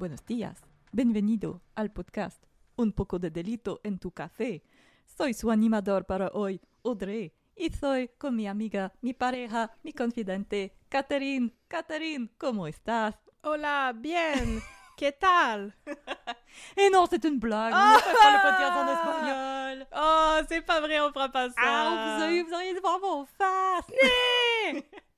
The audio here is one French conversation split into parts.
Buenos días. Bienvenido al podcast Un poco de delito en tu café. Soy su animador para hoy, Audrey, y soy con mi amiga, mi pareja, mi confidente, Catherine. Catherine, ¿cómo estás? Hola, bien. ¿Qué tal? Et non, c'est une blague. On ne fait pas le podcast en espagnol. Oh, c'est pas vrai, on fera pas ça. Ah, vous auriez, vous auriez voir mon face.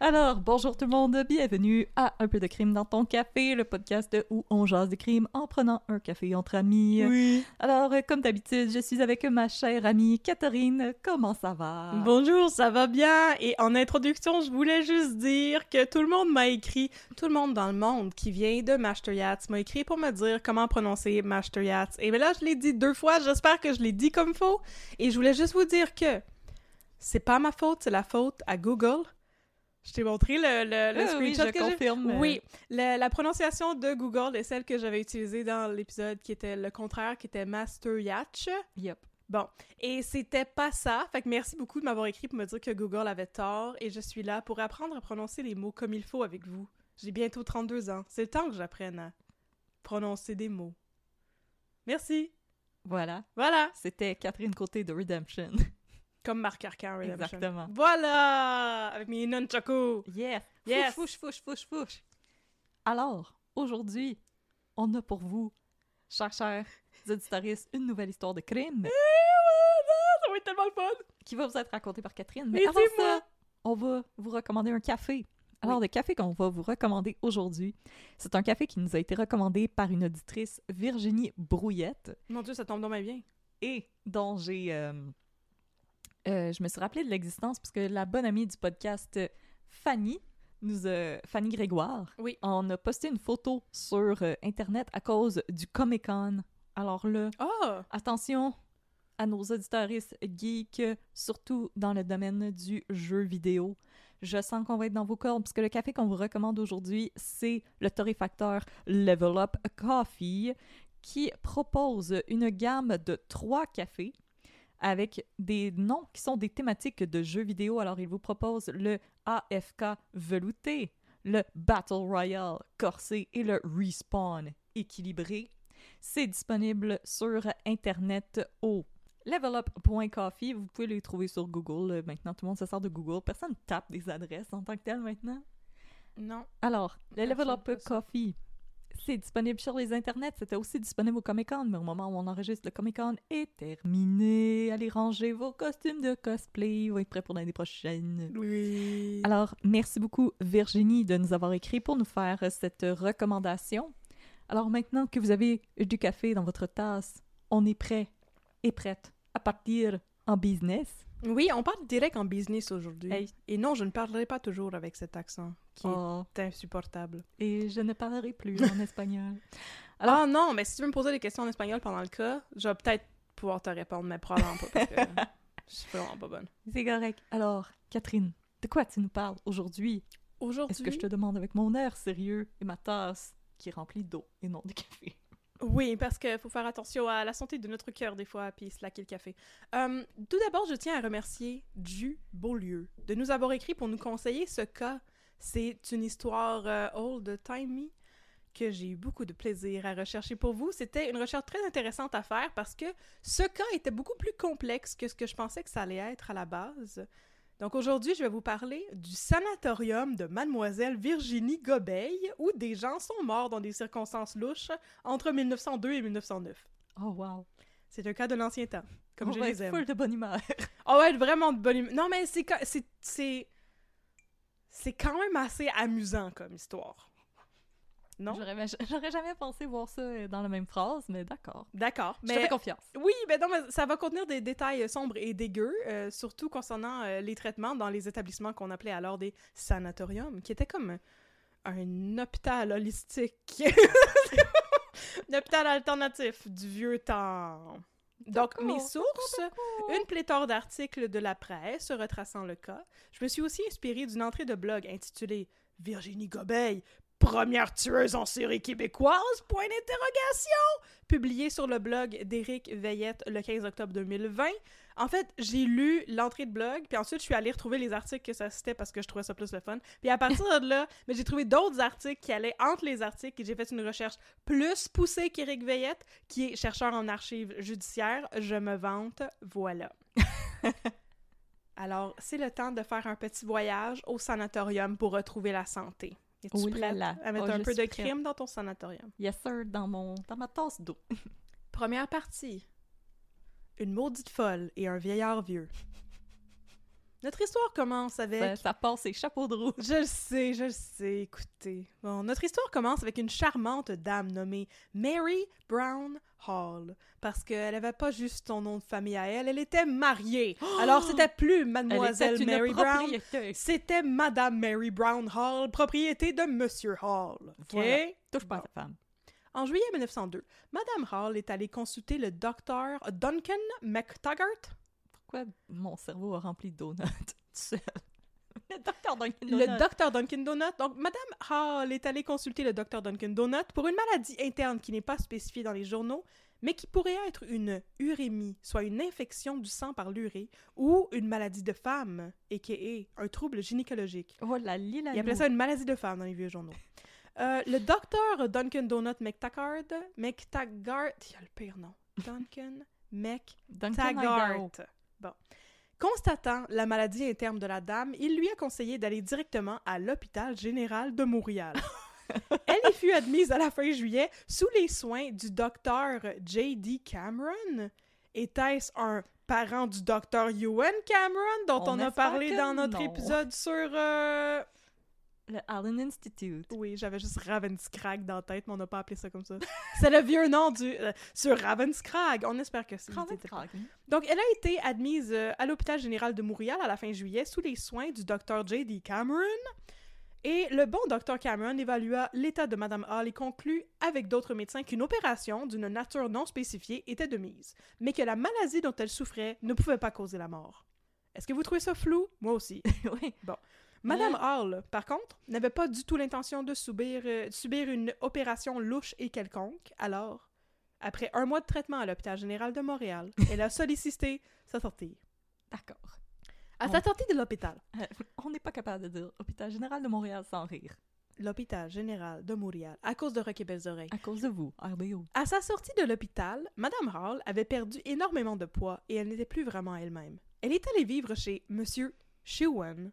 Alors, bonjour tout le monde, bienvenue à Un peu de crime dans ton café, le podcast où on jase des crimes en prenant un café entre amis. Oui. Alors, euh, comme d'habitude, je suis avec ma chère amie Catherine. Comment ça va? Bonjour, ça va bien? Et en introduction, je voulais juste dire que tout le monde m'a écrit, tout le monde dans le monde qui vient de Master Yachts m'a écrit pour me dire comment prononcer Master Yachts. Et bien là, je l'ai dit deux fois, j'espère que je l'ai dit comme faux. Et je voulais juste vous dire que c'est pas ma faute, c'est la faute à Google. Je t'ai montré le, le, le Ah oui, je que confirme. Oui, la, la prononciation de Google est celle que j'avais utilisée dans l'épisode qui était le contraire, qui était Master Yacht. Yep. Bon, et c'était pas ça. Fait que merci beaucoup de m'avoir écrit pour me dire que Google avait tort et je suis là pour apprendre à prononcer les mots comme il faut avec vous. J'ai bientôt 32 ans. C'est le temps que j'apprenne à prononcer des mots. Merci. Voilà. Voilà. C'était Catherine Côté de Redemption. Comme Marc Arcan Redemption. Exactement. Voilà! Avec mes nunchakus. Yes! Yes. Fouche, fouche, fouche, fouche. Alors, aujourd'hui, on a pour vous, chers, chers auditoristes, une nouvelle histoire de crime Ça va être tellement le fun! qui va vous être racontée par Catherine. Mais Mais avant ça, on va vous recommander un café. Alors, le café qu'on va vous recommander aujourd'hui, c'est un café qui nous a été recommandé par une auditrice, Virginie Brouillette, Mon Dieu, ça tombe dans ma bien. et dont j'ai... euh, euh, je me suis rappelé de l'existence parce que la bonne amie du podcast, Fanny, nous a- Fanny Grégoire, Oui. on a posté une photo sur euh, Internet à cause du Comic-Con. Alors là, Oh! attention à nos auditeuristes geeks, surtout dans le domaine du jeu vidéo. Je sens qu'on va être dans vos cordes, parce que le café qu'on vous recommande aujourd'hui, c'est le torréfacteur Level Up Coffee, qui propose une gamme de trois cafés avec des noms qui sont des thématiques de jeux vidéo. Alors, il vous propose le AFK velouté, le Battle Royale corsé et le Respawn équilibré. C'est disponible sur Internet au levelup.coffee. Vous pouvez les trouver sur Google. Euh, Maintenant, tout le monde se sert de Google. Personne tape des adresses en tant que tel maintenant. Non. Alors, le Level Up. Coffee, c'est disponible sur les internets. C'était aussi disponible au Comic Con, mais au moment où on enregistre, le Comic Con est terminé. Allez ranger vos costumes de cosplay. Ils vont être prêts pour l'année prochaine. Oui. Alors, merci beaucoup Virginie de nous avoir écrit pour nous faire cette recommandation. Alors maintenant que vous avez du café dans votre tasse, on est prêt et prête à partir en business. Oui, on parle direct en business aujourd'hui. Hey. Et non, je ne parlerai pas toujours avec cet accent qui Oh, est insupportable. et je ne parlerai plus en espagnol. Alors Ah non, mais si tu veux me poser des questions en espagnol pendant le cas, je vais peut-être pouvoir te répondre, mais probablement pas parce que je suis vraiment pas bonne. C'est correct. Alors, Catherine, de quoi tu nous parles aujourd'hui? Aujourd'hui, Est-ce que je te demande avec mon air sérieux et ma tasse qui est remplie d'eau et non de café? Oui, parce qu'il faut faire attention à la santé de notre cœur des fois, puis slacker le café. Euh, tout d'abord, je tiens à remercier Du Beaulieu de nous avoir écrit pour nous conseiller ce cas. C'est une histoire euh, old-timey que j'ai eu beaucoup de plaisir à rechercher pour vous. C'était une recherche très intéressante à faire parce que ce cas était beaucoup plus complexe que ce que je pensais que ça allait être à la base. Donc aujourd'hui, je vais vous parler du sanatorium de Mademoiselle Virginie Gobeil, où des gens sont morts dans des circonstances louches entre 1902 et 1909. Oh, wow. C'est un cas de l'ancien temps, comme On je va les être aime. full de bonne humeur. Oh ouais, vraiment de bonne humeur. Non, mais c'est quand même assez amusant comme histoire. Non? J'aurais j'aurais jamais pensé voir ça euh, dans la même phrase, mais d'accord. D'accord. Je te Mais fais confiance. oui, mais non, mais ça va contenir des détails sombres et dégueux, euh, surtout concernant euh, les traitements dans les établissements qu'on appelait alors des sanatoriums, qui étaient comme un hôpital holistique. un hôpital alternatif du vieux temps. Donc, mes sources, une pléthore d'articles de la presse retraçant le cas. Je me suis aussi inspirée d'une entrée de blog intitulée Virginie Gobeil, première tueuse en série québécoise, point d'interrogation, publiée sur le blog d'Éric Veillette le 15 octobre 2020. En fait, j'ai lu l'entrée de blog, puis ensuite je suis allée retrouver les articles que ça citait parce que je trouvais ça plus le fun. Puis à partir de là, mais j'ai trouvé d'autres articles qui allaient entre les articles et j'ai fait une recherche plus poussée qu'Éric Veillette, qui est chercheur en archives judiciaires. Je me vante, voilà. Alors, c'est le temps de faire un petit voyage au sanatorium pour retrouver la santé. Es-tu Oh là prête là. à mettre Oh, un peu de crime dans ton sanatorium? Yes, sir, dans, mon, dans ma tasse d'eau. Première partie. Une maudite folle et un vieillard vieux. Notre histoire commence avec... Ça, ça passe ses chapeaux de roue. Je le sais, je le sais, écoutez. Bon, notre histoire commence avec une charmante dame nommée Mary Brown Hall. Parce qu'elle avait pas juste son nom de famille à elle, elle était mariée. Alors c'était plus Elle Mademoiselle Mary Brown, c'était Madame Mary Brown Hall, propriété de Monsieur Hall. OK? Voilà. Touche pas à ta femme. En juillet 1902, Madame Hall est allée consulter le docteur Duncan McTaggart. Pourquoi mon cerveau a rempli de donuts tout seul? Le docteur Dunkin' Le Donuts. docteur Duncan Donut. Donc, Madame Hall est allée consulter le docteur Duncan Donut pour une maladie interne qui n'est pas spécifiée dans les journaux, mais qui pourrait être une urémie, soit une infection du sang par l'urée, ou une maladie de femme, a.k.a. un trouble gynécologique. Oh la lila. Il appelait ça une maladie de femme dans les vieux journaux. Euh, le docteur Duncan Donut McTaggart, McTaggart, il a le pire nom. Duncan Duncan McTaggart. Bon. Constatant la maladie interne de la dame, il lui a conseillé d'aller directement à l'hôpital général de Montréal. Elle y fut admise à la fin juillet sous les soins du docteur J.D. Cameron. Était-ce un parent du docteur Ewan Cameron dont on, On a parlé dans notre non. épisode sur... euh, Le Allen Institute. Oui, j'avais juste Ravenscrag dans la tête, mais on n'a pas appelé ça comme ça. C'est le vieux nom du... euh, sur Ravenscrag. On espère que c'est... Ravenscrag. Donc, elle a été admise euh, à l'hôpital général de Montréal à la fin juillet sous les soins du docteur J.D. Cameron. Et le bon docteur Cameron évalua l'état de Madame Hall et conclut avec d'autres médecins qu'une opération d'une nature non spécifiée était de mise, mais que la maladie dont elle souffrait ne pouvait pas causer la mort. Est-ce que vous trouvez ça flou? Moi aussi. oui. Madame Hall, par contre, n'avait pas du tout l'intention de subir, euh, subir une opération louche et quelconque. Alors, après un mois de traitement à l'hôpital général de Montréal, elle a sollicité sa sortie. D'accord. À sa sortie de l'hôpital. Euh, on n'est pas capable de dire Hôpital Général de Montréal sans rire. L'hôpital général de Montréal, à cause de Rock et Belles Oreilles. À cause de vous, RBO. À sa sortie de l'hôpital, Madame Hall avait perdu énormément de poids et elle n'était plus vraiment elle-même. Elle est allée vivre chez Monsieur Shewan,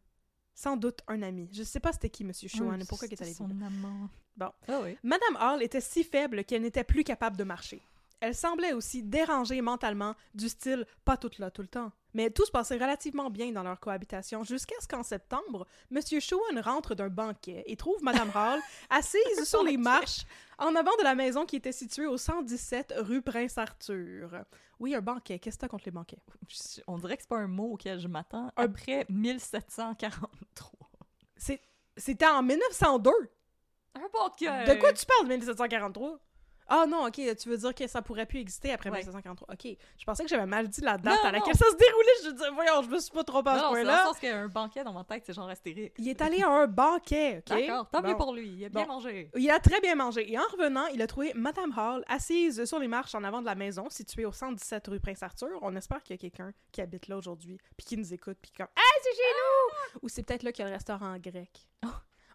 sans doute un ami. Je sais pas c'était qui Monsieur Shewan et pourquoi il est allé son vivre. amant. Bon. Ah oui. Madame Hall était si faible qu'elle n'était plus capable de marcher. Elle semblait aussi dérangée mentalement, du style pas toute là tout le temps. Mais tout se passait relativement bien dans leur cohabitation jusqu'à ce qu'en septembre, Monsieur Shewan rentre d'un banquet et trouve Madame Hall assise sur les marches en avant de la maison qui était située au 117 rue Prince-Arthur. Oui, un banquet. Qu'est-ce que t'as contre les banquets? On dirait que c'est pas un mot auquel je m'attends. Un- Après 1743. C'est- C'était en 1902! Un banquet! De quoi tu parles, 1743? Ah non, ok, tu veux dire que ça pourrait plus exister après Ouais. 1743. Ok, je pensais que j'avais mal dit la date Non, à laquelle non. ça se déroulait. Je disais, voyons, je me suis pas trompée à ce Non, le point-là. sens qu'il y a un banquet dans ma tête, c'est genre Astérix. Il est allé à un banquet, ok? D'accord, tant mieux pour lui, il a bien Bon. mangé. Il a très bien mangé. Et en revenant, il a trouvé Madame Hall assise sur les marches en avant de la maison, située au 117 rue Prince-Arthur. On espère qu'il y a quelqu'un qui habite là aujourd'hui, puis qui nous écoute, puis comme « Hey, c'est chez nous! Ou c'est peut-être là qu'il y a le restaurant grec.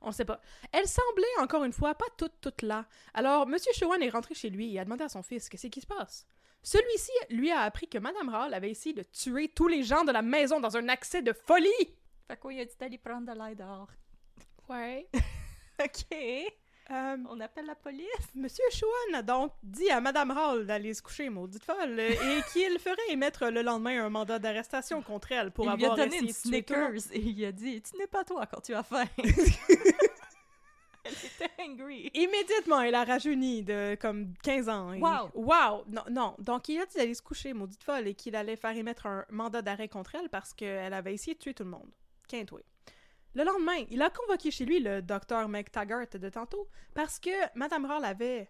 On sait pas. Elle semblait, encore une fois, pas toute, toute là. Alors, M. Chewan est rentré chez lui et a demandé à son fils qu'est-ce qui se passe. Celui-ci lui a appris que Madame Hall avait essayé de tuer tous les gens de la maison dans un accès de folie. Fait quoi, il a dit d'aller prendre de l'aide dehors. Ouais. Ok. Euh, On appelle la police? Monsieur Chouan a donc dit à Madame Hall d'aller se coucher, maudite folle, et qu'il ferait émettre le lendemain un mandat d'arrestation contre elle pour il lui a avoir donné une. Snickers et il a dit Tu n'es pas toi quand tu as faim. Elle était angry. Immédiatement, elle a rajeuni de comme 15 ans. Et- Wow. Wow! Non, non. Donc, il a dit d'aller se coucher, maudite folle, et qu'il allait faire émettre un mandat d'arrêt contre elle parce qu'elle avait essayé de tuer tout le monde. Quintoué. Le lendemain, il a convoqué chez lui le docteur McTaggart de tantôt parce que Madame Hall avait,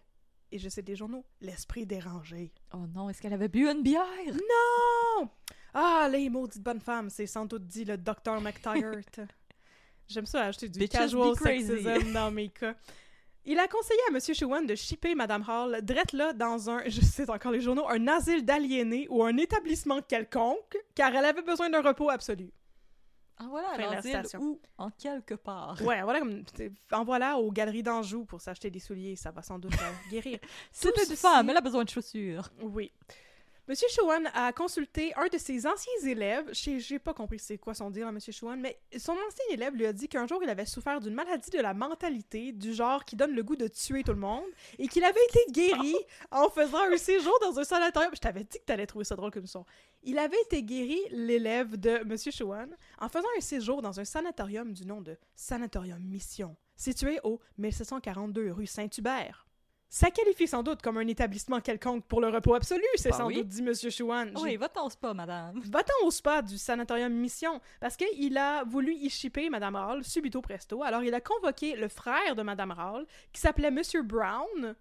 et je sais des journaux, l'esprit dérangé. Oh non, est-ce qu'elle avait bu une bière? Non! Ah, les maudites bonnes femmes, c'est sans doute dit le docteur McTaggart. J'aime ça ajouter du Bitches casual sexism dans mes cas. Il a conseillé à M. Chewan de shipper Madame Hall drette là dans un, je sais encore les journaux, un asile d'aliénés ou un établissement quelconque, car elle avait besoin d'un repos absolu. Ah voilà, citation. ou en quelque part. Ouais, voilà comme, en voilà aux galeries d'Anjou pour s'acheter des souliers, ça va sans doute guérir. C'est Tout une ceci- femme, elle a besoin de chaussures. Oui. Monsieur Chouan a consulté un de ses anciens élèves. J'ai pas compris c'est quoi son dire à Monsieur Chouan, mais son ancien élève lui a dit qu'un jour il avait souffert d'une maladie de la mentalité, du genre qui donne le goût de tuer tout le monde, et qu'il avait été guéri en faisant un séjour dans un sanatorium. Je t'avais dit que t'allais trouver ça drôle comme ça. Il avait été guéri, l'élève de Monsieur Chouan, en faisant un séjour dans un sanatorium du nom de Sanatorium Mission, situé au 1742 rue Saint-Hubert. Ça qualifie sans doute comme un établissement quelconque pour le repos absolu, c'est Bah sans oui. doute dit Monsieur Chouan. Oui, va-t'en au spa, madame. Va-t'en au spa du sanatorium Mission, parce qu'il a voulu y shipper Madame Hall subito presto. Alors il a convoqué le frère de Madame Hall, qui s'appelait Monsieur Brown,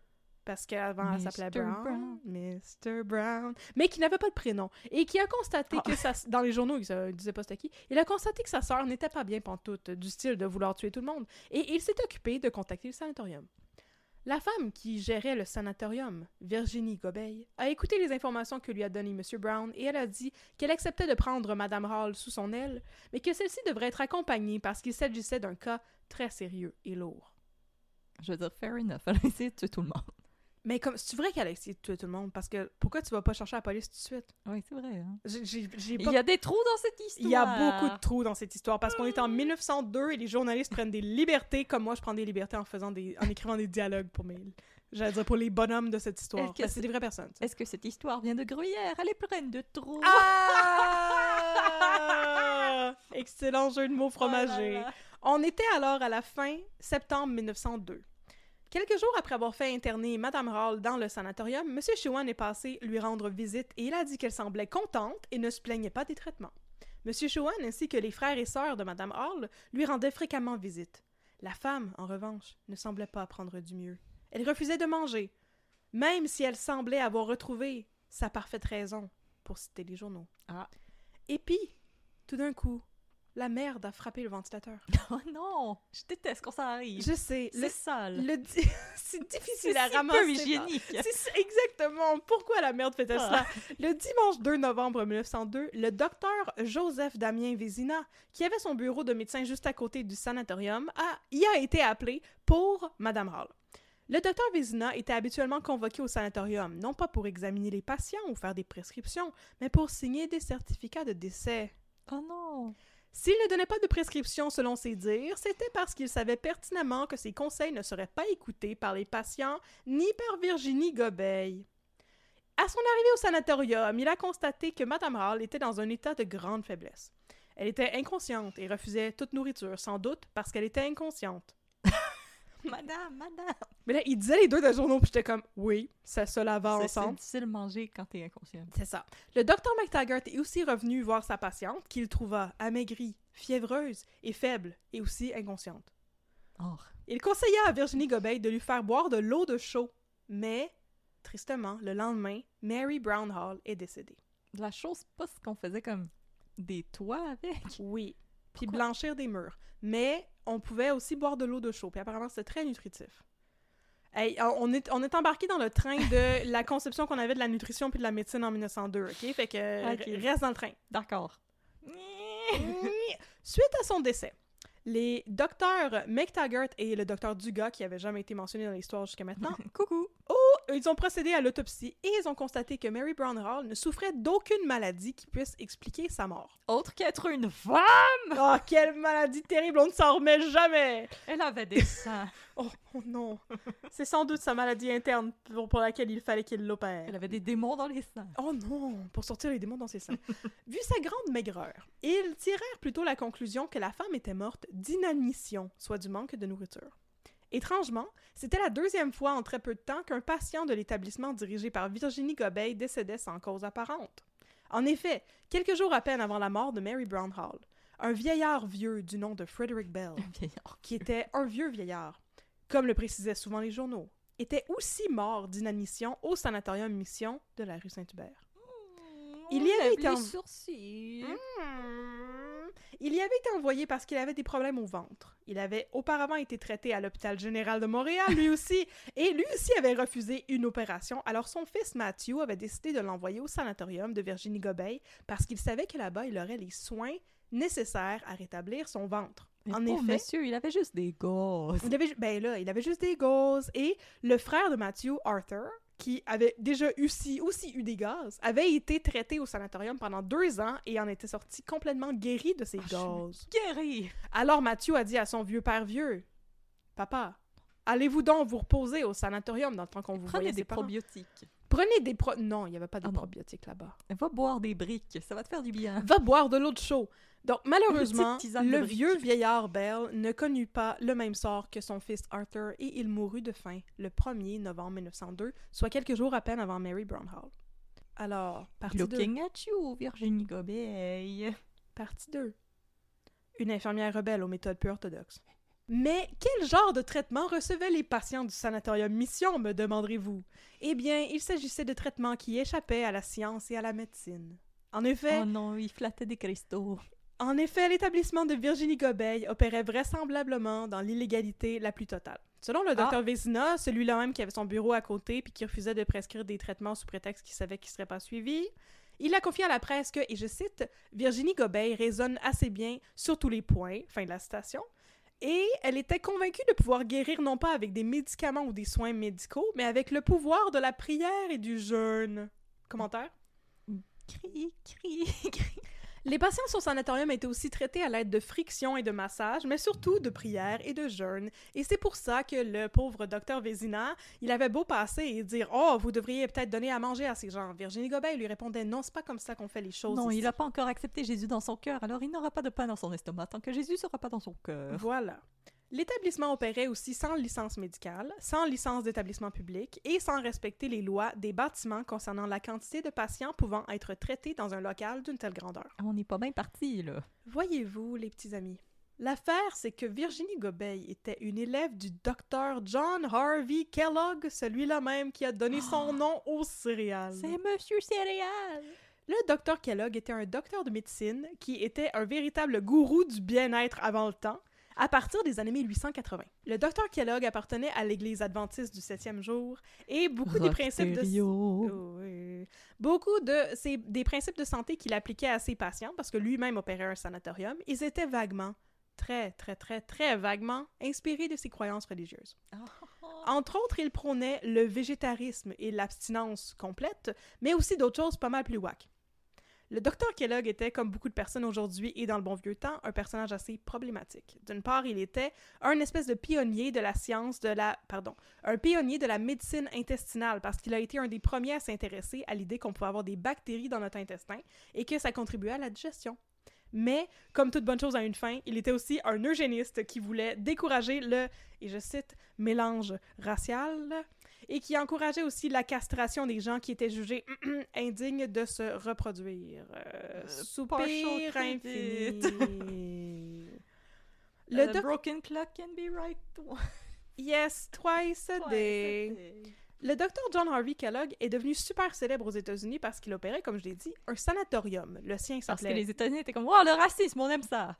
parce qu'avant elle s'appelait Mr. Brown, Mr. Brown, mais qui n'avait pas de prénom, et qui a constaté Ah. que ça, dans les journaux, il ne disait pas c'était qui, il a constaté que sa sœur n'était pas bien pantoute, du style de vouloir tuer tout le monde, et il s'est occupé de contacter le sanatorium. La femme qui gérait le sanatorium, Virginie Gobeil, a écouté les informations que lui a données M. Brown et elle a dit qu'elle acceptait de prendre Mme Hall sous son aile, mais que celle-ci devrait être accompagnée parce qu'il s'agissait d'un cas très sérieux et lourd. Je veux dire, fair enough, elle a essayé tout le monde. Mais comme c'est vrai qu'elle a tuer tout le monde? Parce que pourquoi tu vas pas chercher la police tout de suite? Oui, c'est vrai. hein. Il pas- y a des trous dans cette histoire. Il y a beaucoup de trous dans cette histoire parce qu'on est en 1902 et les journalistes prennent des libertés comme moi je prends des libertés en faisant des en écrivant des dialogues pour mes j'allais dire pour les bonhommes de cette histoire Est-ce que c'est des vraies personnes. Est-ce que cette histoire vient de Gruyère? Elle est pleine de trous. Ah! Excellent jeu de mots fromager. Oh là là. On était alors à la fin septembre 1902. Quelques jours après avoir fait interner Madame Hall dans le sanatorium, M. Chouan est passé lui rendre visite et il a dit qu'elle semblait contente et ne se plaignait pas des traitements. M. Chouan ainsi que les frères et sœurs de Madame Hall lui rendaient fréquemment visite. La femme, en revanche, ne semblait pas prendre du mieux. Elle refusait de manger, même si elle semblait avoir retrouvé sa parfaite raison, pour citer les journaux. Ah. Et puis, tout d'un coup, la merde a frappé le ventilateur. Oh non, je déteste quand ça arrive. Je sais, le, C'est sale. le di- c'est difficile à si ramasser. peu hygiénique. C'est ça, exactement. Pourquoi la merde fait-elle Ah. cela? Le dimanche 2 novembre 1902, le docteur Joseph Damien Vézina, qui avait son bureau de médecin juste à côté du sanatorium, a, y a été appelé pour Madame Hall. Le docteur Vézina était habituellement convoqué au sanatorium, non pas pour examiner les patients ou faire des prescriptions, mais pour signer des certificats de décès. Oh non. S'il ne donnait pas de prescription selon ses dires, c'était parce qu'il savait pertinemment que ses conseils ne seraient pas écoutés par les patients ni par Virginie Gobeil. À son arrivée au sanatorium, il a constaté que Madame Hall était dans un état de grande faiblesse. Elle était inconsciente et refusait toute nourriture, sans doute parce qu'elle était inconsciente. Madame, madame. Mais là, il disait les deux de journaux, puis j'étais comme, oui, ça se lava C'est- C'est ensemble. difficile de manger quand t'es inconscient. C'est ça. Le docteur McTaggart est aussi revenu voir sa patiente, qu'il trouva amaigrie, fiévreuse et faible, et aussi inconsciente. Oh. Il conseilla à Virginie Gobeil de lui faire boire de l'eau de chaud, mais tristement, le lendemain, Mary Brown Hall est décédée. La chose, pas ce qu'on faisait comme des toits avec. Oui. Puis blanchir des murs. Mais on pouvait aussi boire de l'eau de chaud. Puis apparemment, c'était très nutritif. Hey, on est, on est embarqué dans le train de la conception qu'on avait de la nutrition puis de la médecine en 1902, OK? Fait que Ok. r- reste dans le train. D'accord. Suite à son décès, les docteurs McTaggart et le docteur Dugas, qui n'avaient jamais été mentionnés dans l'histoire jusqu'à maintenant, Coucou. Ils ont procédé à l'autopsie et ils ont constaté que Mary Brown Hall ne souffrait d'aucune maladie qui puisse expliquer sa mort. Autre qu'être une femme, Oh, quelle maladie terrible, on ne s'en remet jamais! elle avait des seins. Oh, oh non! C'est sans doute sa maladie interne pour, pour laquelle il fallait qu'il l'opère. Elle avait des démons dans les seins. Oh non, pour sortir les démons dans ses seins. Vu sa grande maigreur, ils tirèrent plutôt la conclusion que la femme était morte d'inanition, soit du manque de nourriture. Étrangement, c'était la deuxième fois en très peu de temps qu'un patient de l'établissement dirigé par Virginie Gobeil décédait sans cause apparente. En effet, quelques jours à peine avant la mort de Mary Brown Hall, un vieillard vieux du nom de Frederick Bell qui était un vieux vieillard, comme le précisaient souvent les journaux, était aussi mort d'inanition au sanatorium Mission de la rue Saint-Hubert. Il y avait été en- sourcils. Il y avait été envoyé parce qu'il avait des problèmes au ventre. Il avait auparavant été traité à l'hôpital général de Montréal, lui aussi, et lui aussi avait refusé une opération. Alors son fils Matthew avait décidé de l'envoyer au sanatorium de Virginie Gobeil parce qu'il savait que là-bas il aurait les soins nécessaires à rétablir son ventre. Mais en effet, monsieur, il avait juste des gosses. il avait, ben là, il avait juste des gaz. Et le frère de Matthew, Arthur, qui avait déjà aussi, aussi eu des gaz, avait été traité au sanatorium pendant deux ans et en était sorti complètement guéri de ses Ah, gaz. Guéri. Alors Matthew a dit à son vieux père vieux, Papa, allez-vous donc vous reposer au sanatorium dans le temps qu'on vous Prenez voyait des parents. probiotiques. Prenez des pro... Non, il n'y avait pas de Ah probiotiques là-bas. Va boire des briques, ça va te faire du bien. Va boire de l'eau de chaud. Donc, malheureusement, le vieux vieillard Bell ne connut pas le même sort que son fils Arthur et il mourut de faim le 1er novembre 1902, soit quelques jours à peine avant Mary Brown Hall. Alors, partie 2. Looking at you, Virginie Gobeil. Partie 2. Une infirmière rebelle aux méthodes peu orthodoxes. Mais quel genre de traitement recevaient les patients du sanatorium Mission, me demanderez-vous? Eh bien, il s'agissait de traitements qui échappaient à la science et à la médecine. En effet, Oh non, il flattait des cristaux. En effet, l'établissement de Virginie Gobeil opérait vraisemblablement dans l'illégalité la plus totale. Selon le docteur Vézina, celui-là même qui avait son bureau à côté puis qui refusait de prescrire des traitements sous prétexte qu'il savait qu'ils ne seraient pas suivis, il a confié à la presse que, et je cite, Virginie Gobeil raisonne assez bien sur tous les points, fin de la citation, et elle était convaincue de pouvoir guérir non pas avec des médicaments ou des soins médicaux, mais avec le pouvoir de la prière et du jeûne. Commentaire? Crie, crie, crie. Les patients au sanatorium étaient aussi traités à l'aide de friction et de massage, mais surtout de prières et de jeûne. Et c'est pour ça que le pauvre docteur Vézina, il avait beau passer et dire « Oh, vous devriez peut-être donner à manger à ces gens. » Virginie Gobeil lui répondait « Non, c'est pas comme ça qu'on fait les choses Non, ici. il n'a pas encore accepté Jésus dans son cœur, alors il n'aura pas de pain dans son estomac tant que Jésus sera pas dans son cœur. Voilà. L'établissement opérait aussi sans licence médicale, sans licence d'établissement public et sans respecter les lois des bâtiments concernant la quantité de patients pouvant être traités dans un local d'une telle grandeur. On n'est pas bien parti, là. Voyez-vous, les petits amis, l'affaire, c'est que Virginie Gobeil était une élève du docteur John Harvey Kellogg, celui-là même qui a donné son nom aux céréales. C'est Monsieur Céréal! Le docteur Kellogg était un docteur de médecine qui était un véritable gourou du bien-être avant le temps, à partir des années 1880. Le docteur Kellogg appartenait à l'Église adventiste du septième jour et beaucoup des principes de... Oui. Beaucoup de des principes de santé qu'il appliquait à ses patients, parce que lui-même opérait un sanatorium, ils étaient vaguement, très, très, très, très vaguement inspirés de ses croyances religieuses. Entre autres, il prônait le végétarisme et l'abstinence complète, mais aussi d'autres choses pas mal plus whack. Le docteur Kellogg était, comme beaucoup de personnes aujourd'hui et dans le bon vieux temps, un personnage assez problématique. D'une part, il était un espèce de pionnier de la science de la... pardon, un pionnier de la médecine intestinale parce qu'il a été un des premiers à s'intéresser à l'idée qu'on pouvait avoir des bactéries dans notre intestin et que ça contribuait à la digestion. Mais, comme toute bonne chose a une fin, il était aussi un eugéniste qui voulait décourager le, et je cite, mélange racial, et qui encourageait aussi la castration des gens qui étaient jugés indignes de se reproduire. Euh, soupir partial infini. Le The doc- broken clock can be right twice Yes, twice a a day. day. Le docteur John Harvey Kellogg est devenu super célèbre aux États-Unis parce qu'il opérait, comme je l'ai dit, un sanatorium. Le sien Parce que s'appelait... les États-Unis étaient comme, oh, le racisme, on aime ça.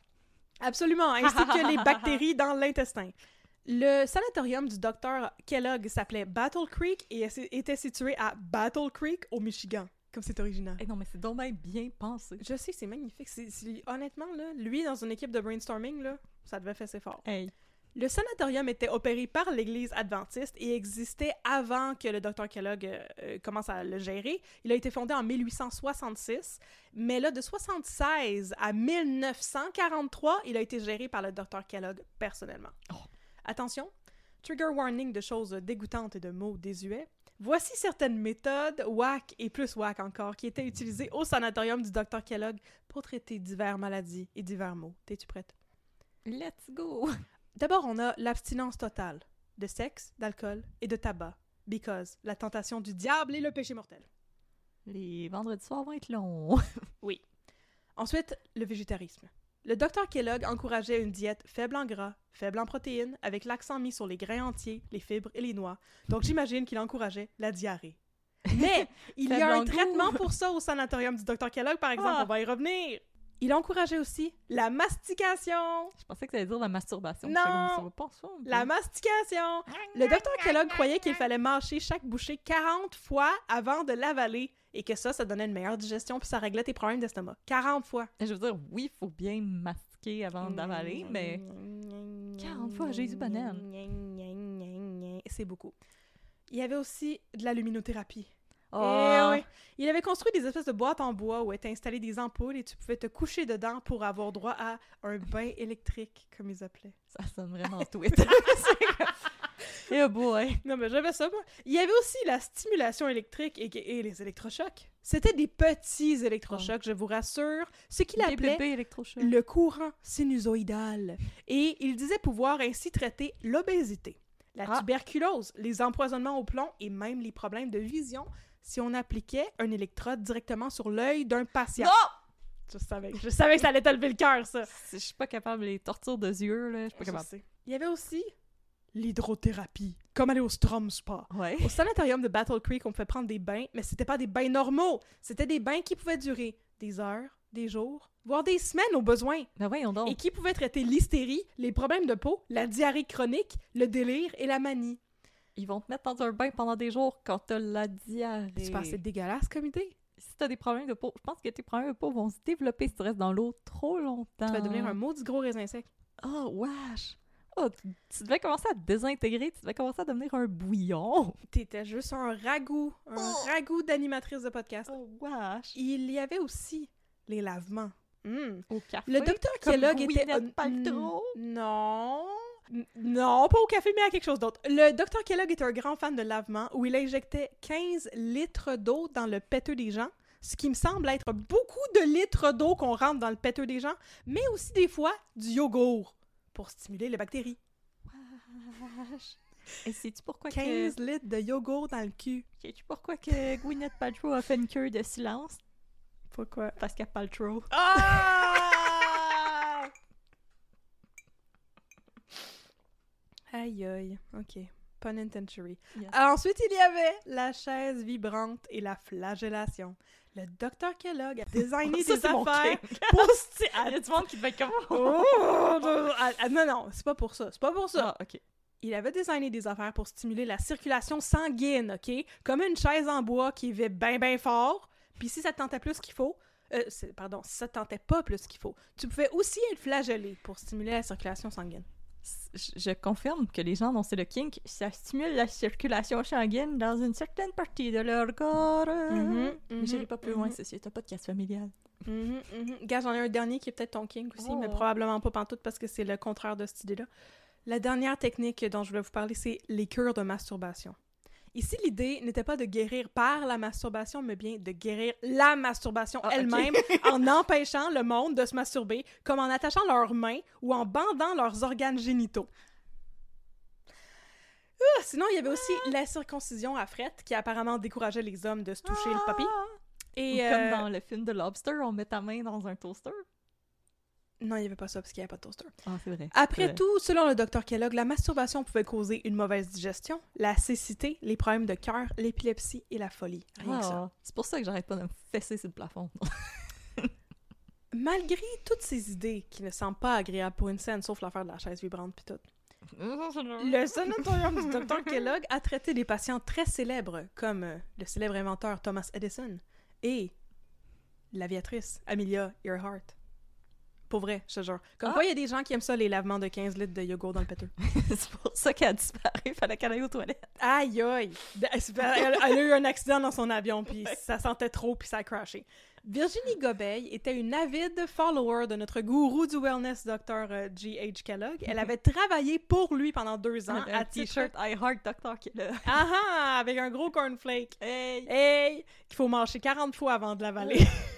Absolument, ainsi que les bactéries dans l'intestin. Le sanatorium du docteur Kellogg s'appelait Battle Creek et était situé à Battle Creek, au Michigan. Comme c'est original. Eh non, mais c'est donc bien bien pensé. Je sais, c'est magnifique. C'est- honnêtement, là, lui, dans une équipe de brainstorming, là, ça devait faire ses fort. Hey. Le sanatorium était opéré par l'Église adventiste et existait avant que le docteur Kellogg euh, euh, commence à le gérer. Il a été fondé en 1866, mais là, de 76 à 1943, il a été géré par le docteur Kellogg personnellement. Attention, trigger warning de choses dégoûtantes et de mots désuets. Voici certaines méthodes, whack et plus whack encore, qui étaient utilisées au sanatorium du docteur Kellogg pour traiter divers maladies et divers maux. T'es-tu prête? Let's go. D'abord, on a l'abstinence totale de sexe, d'alcool et de tabac. Because la tentation du diable et le péché mortel. Les vendredis soirs vont être longs. Oui. Ensuite, le végétarisme. Le docteur Kellogg encourageait une diète faible en gras, faible en protéines, avec l'accent mis sur les grains entiers, les fibres et les noix. Donc j'imagine qu'il encourageait la diarrhée. Mais il y a un goût. traitement pour ça au sanatorium du docteur Kellogg, par exemple, Ah. on va y revenir. Il encourageait aussi la mastication. Je pensais que ça allait dire la masturbation. Non. Ça va pas. La mastication. Le docteur Kellogg croyait qu'il fallait mâcher chaque bouchée 40 fois avant de l'avaler et que ça, ça donnait une meilleure digestion puis ça réglait tes problèmes d'estomac. 40 fois. Je veux dire, oui, il faut bien mastiquer avant d'avaler, mais 40 fois, Jésus banane. C'est beaucoup. Il y avait aussi de la luminothérapie. Oh, oui. Il avait construit des espèces de boîtes en bois où étaient installées des ampoules et tu pouvais te coucher dedans pour avoir droit à un bain électrique, comme ils appelaient. ça sonne vraiment tweet. Eh boy. Non, mais j'avais ça, moi. Il y avait aussi la stimulation électrique et, et les électrochocs. C'était des petits électrochocs, je vous rassure. Ce qu'il appelait le courant sinusoïdal. Et il disait pouvoir ainsi traiter l'obésité, la Ah. tuberculose, les empoisonnements au plomb et même les problèmes de vision si on appliquait un électrode directement sur l'œil d'un patient. Non! Je savais, je savais que ça allait te lever le cœur, ça. Je suis pas capable, les tortures de yeux, là, je suis pas capable. Il y avait aussi l'hydrothérapie, comme aller au Strom Spa. Ouais. Au sanatorium de Battle Creek, on pouvait prendre des bains, mais c'était pas des bains normaux. C'était des bains qui pouvaient durer des heures, des jours, voire des semaines au besoin, Ben voyons donc. et qui pouvaient traiter l'hystérie, les problèmes de peau, la diarrhée chronique, le délire et la manie. Ils vont te mettre dans un bain pendant des jours quand t'as la diarrhée. Tu penses c'est dégueulasse comme idée? Si t'as des problèmes de peau, je pense que tes problèmes de peau vont se développer si tu restes dans l'eau trop longtemps. Tu vas devenir un maudit gros raisin sec. Oh, wesh! Oh, tu, devais commencer à te désintégrer, tu devais commencer à devenir un bouillon. T'étais juste un ragoût, un ragoût d'animatrice de podcast. Oh, wesh! Il y avait aussi les lavements. Hmm. Au café? Le docteur Kellogg était... Gwyneth Paltrow? Mm, Non... Non, pas au café, mais à quelque chose d'autre. Le docteur Kellogg était un grand fan de lavement où il injectait 15 litres d'eau dans le péteux des gens, ce qui me semble être beaucoup de litres d'eau qu'on rentre dans le péteux des gens, mais aussi des fois du yogourt pour stimuler les bactéries. Wesh. Et sais-tu pourquoi 15 que... litres de yogourt dans le cul. Sais-tu pourquoi que Gwyneth Paltrow a fait une cure de silence? Pourquoi? Parce qu'elle Paltrow. Ah! aïe aïe, ok. Pun intentionally. Yes. Ensuite, il y avait la chaise vibrante et la flagellation. Le docteur Kellogg a designé Ça, des affaires pour... Il y a du monde qui devait être comme... Oh! Ah, ah, non, non, c'est pas pour ça. C'est pas pour ça. Ah, ok. Il avait designé des affaires pour stimuler la circulation sanguine, OK? Comme une chaise en bois qui va bien, bien fort. Puis si ça te tentait plus qu'il faut... euh, pardon, si ça te tentait pas plus qu'il faut, tu pouvais aussi être flagellé pour stimuler la circulation sanguine. Je, confirme que les gens dont c'est le kink, ça stimule la circulation sanguine dans une certaine partie de leur corps. Mhm, Mais j'irai mhm, pas plus loin, mhm. ceci est un podcast familial. Mhm, mhm. Gars, j'en ai un dernier qui est peut-être ton kink aussi, mais Oh. probablement pas pantoute parce que c'est le contraire de cette idée-là. La dernière technique dont je voulais vous parler, c'est les cures de masturbation. Ici, l'idée n'était pas de guérir par la masturbation, mais bien de guérir la masturbation Ah, elle-même en empêchant le monde de se masturber, comme en attachant leurs mains ou en bandant leurs organes génitaux. Ah, sinon, il y avait aussi la circoncision à frette qui apparemment décourageait les hommes de se toucher le papy. Ah! Et Ou euh, comme dans le film de Lobster, on met ta main dans un toaster. Non, il n'y avait pas ça parce qu'il n'y avait pas de toaster. Ah, c'est vrai. Après vrai. tout, selon le docteur Kellogg, la masturbation pouvait causer une mauvaise digestion, la cécité, les problèmes de cœur, l'épilepsie et la folie. Rien que ça. Ah, c'est pour ça que j'arrête pas de me fesser sur le plafond. Malgré toutes ces idées qui ne semblent pas agréables pour une scène, sauf l'affaire de la chaise vibrante pis tout, le sanatorium du docteur Kellogg a traité des patients très célèbres, comme euh, le célèbre inventeur Thomas Edison et l'aviatrice Amelia Earhart. Pour vrai, je te jure. Comme Ah. quoi, il y a des gens qui aiment ça, les lavements de 15 litres de yogourt dans le péteux. c'est pour ça qu'elle a disparu. Fallait qu'elle aille aux toilettes. Aïe aïe! Pas- Elle, a eu un accident dans son avion, puis ça sentait trop, puis ça a crashé. Virginie Gobeil était une avide follower de notre gourou du wellness, Dr. G.H. Kellogg. Elle avait travaillé pour lui pendant deux ans Un à t-shirt I Heart est là. Ah ah! Avec un gros cornflake. Hey! Hey! Qu'il faut mâcher 40 fois avant de l'avaler.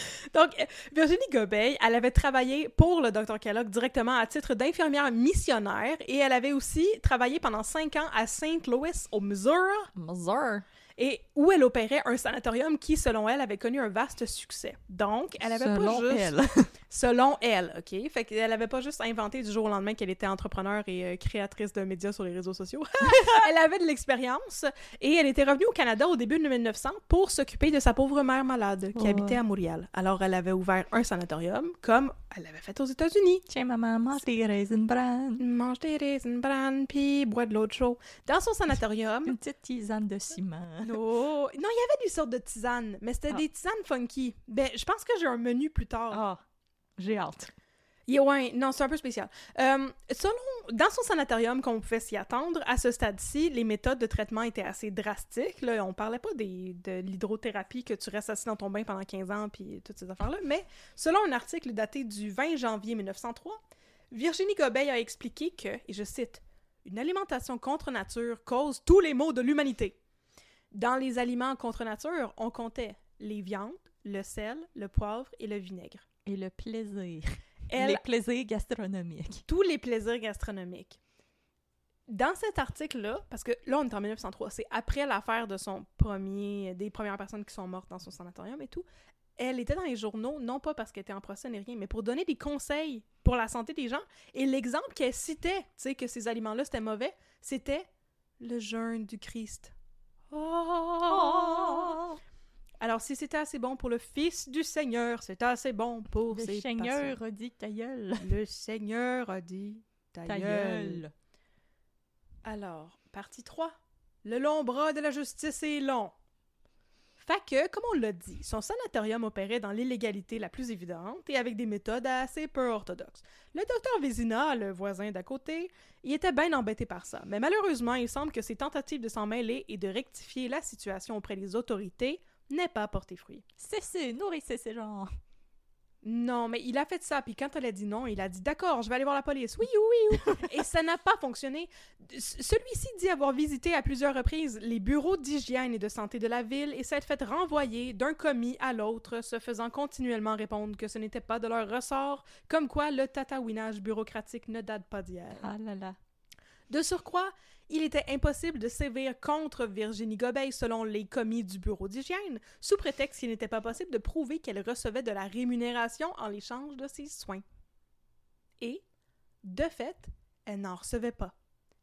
Donc, euh, Virginie Gobeil, elle avait travaillé pour le Dr. Kellogg directement à titre d'infirmière missionnaire et elle avait aussi travaillé pendant cinq ans à St. Louis, au Missouri, Mazur. Et où elle opérait un sanatorium qui, selon elle, avait connu un vaste succès. Donc, elle avait Selon pas juste... elle. Selon elle, OK? Fait qu'elle avait pas juste inventé du jour au lendemain qu'elle était entrepreneur et euh, créatrice de médias sur les réseaux sociaux. elle avait de l'expérience et elle était revenue au Canada au début de 1900 pour s'occuper de sa pauvre mère malade qui habitait à Montréal. Alors, elle avait ouvert un sanatorium comme elle l'avait fait aux États-Unis. Tiens, maman, mange des raisins bran. Mange des raisins bran puis bois de l'eau chaude. Dans son sanatorium, Une petite tisane de ciment. Non, il y avait des sortes de tisanes, mais c'était Ah. des tisanes funky. Ben, je pense que j'ai un menu plus tard. Ah, j'ai hâte. Yeah, ouais, non, c'est un peu spécial. Euh, selon, dans son sanatorium, comme on pouvait s'y attendre, à ce stade-ci, les méthodes de traitement étaient assez drastiques. Là, on parlait pas des, de l'hydrothérapie, que tu restes assis dans ton bain pendant 15 ans, puis toutes ces affaires-là, mais selon un article daté du 20 janvier 1903, Virginie Gobeil a expliqué que, et je cite, Une alimentation contre nature cause tous les maux de l'humanité. Dans les aliments contre nature, on comptait les viandes, le sel, le poivre et le vinaigre. Et le plaisir. Elle Les plaisirs gastronomiques. tous les plaisirs gastronomiques. Dans cet article-là, parce que là, on est en 1903, c'est après l'affaire de son premier, des premières personnes qui sont mortes dans son sanatorium et tout, elle était dans les journaux, non pas parce qu'elle était en procès ni rien, mais pour donner des conseils pour la santé des gens. Et l'exemple qu'elle citait, tu sais, que ces aliments-là, c'était mauvais, c'était le jeûne du Christ. Oh! Alors, si c'était assez bon pour le Fils du Seigneur, c'était assez bon pour Le ses Seigneur a dit ta gueule. Le Seigneur a dit ta, Ta gueule. gueule. Alors, partie 3. Le long bras de la justice est long. Fait que, comme on l'a dit, son sanatorium opérait dans l'illégalité la plus évidente et avec des méthodes assez peu orthodoxes. Le docteur Vézina, le voisin d'à côté, il était bien embêté par ça. Mais malheureusement, il semble que ses tentatives de s'en mêler et de rectifier la situation auprès des autorités n'aient pas porté fruit. Cessez, nourrissez ces gens. Non, mais il a fait ça, puis quand elle a dit non, il a dit d'accord, je vais aller voir la police. Oui, oui, oui. Et ça n'a pas fonctionné. Celui-ci dit avoir visité à plusieurs reprises les bureaux d'hygiène et de santé de la ville et s'être fait renvoyer d'un commis à l'autre, se faisant continuellement répondre que ce n'était pas de leur ressort, comme quoi le tatouinage bureaucratique ne date pas d'hier. Ah là là. De surcroît, il était impossible de sévir contre Virginie Gobeil selon les commis du bureau d'hygiène, sous prétexte qu'il n'était pas possible de prouver qu'elle recevait de la rémunération en l'échange de ses soins. Et, de fait, elle n'en recevait pas.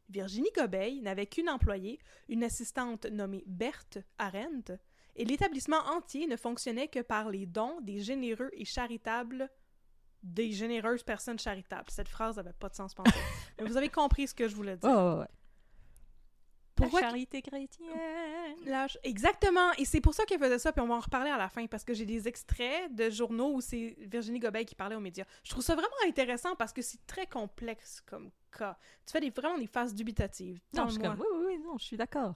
Virginie Gobeil n'avait qu'une employée, une assistante nommée Berthe Arendt, et l'établissement entier ne fonctionnait que par les dons des généreux et charitables des généreuses personnes charitables. Cette phrase n'avait pas de sens pensé. Mais vous avez compris ce que je voulais dire. Ouais. Pourquoi La charité chrétienne. La Exactement. Et c'est pour ça qu'elle faisait ça, puis on va en reparler à la fin, parce que j'ai des extraits de journaux où c'est Virginie Gobeil qui parlait aux médias. Je trouve ça vraiment intéressant parce que c'est très complexe comme cas. Tu fais des, vraiment des phases dubitatives. Non, je suis comme, oui, oui, oui, non, je suis d'accord.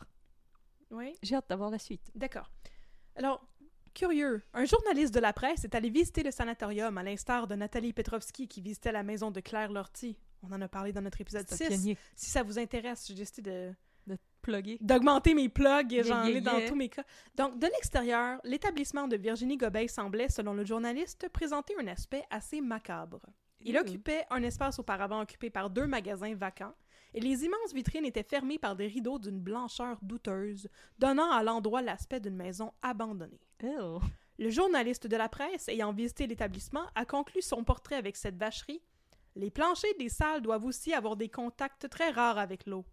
Oui, J'ai hâte d'avoir la suite. d'accord. Alors, curieux, un journaliste de la presse est allé visiter le sanatorium, à l'instar de Nathalie Petrovski qui visitait la maison de Claire Lortie. On en a parlé dans notre épisode C'est un 6. pionnier Si ça vous intéresse, j'ai décidé de plugger. d'augmenter mes plugs, j'en ai dans tous mes cas. Donc, de l'extérieur, l'établissement de Virginie Gobeil semblait, selon le journaliste, présenter un aspect assez macabre. Il Mmh. occupait un espace auparavant occupé par deux magasins vacants, et les immenses vitrines étaient fermées par des rideaux d'une blancheur douteuse, donnant à l'endroit l'aspect d'une maison abandonnée. Le journaliste de la presse, ayant visité l'établissement, a conclu son portrait avec cette vacherie. Les planchers des salles doivent aussi avoir des contacts très rares avec l'eau.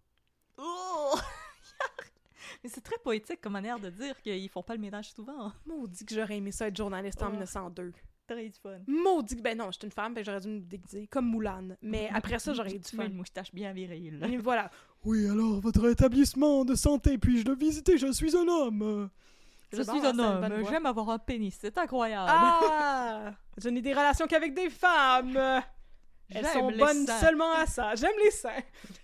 Oh! Mais c'est très poétique comme manière de dire qu'ils font pas le ménage souvent. Maudit que j'aurais aimé ça être journaliste en Oh. 1902. Très du fun. Maudit que... Ben non, j'étais une femme, ben j'aurais dû me déguiser comme Moulane. Mais après ça, j'aurais eu du fun. une moustache bien virile. Et voilà. Oui, alors, votre établissement de santé, puis-je le visiter? Je suis un homme. Je suis bon, un homme, j'aime avoir un pénis, c'est incroyable. Ah! Je n'ai des relations qu'avec des femmes! Elles sont bonnes seins. seulement à ça. J'aime les seins.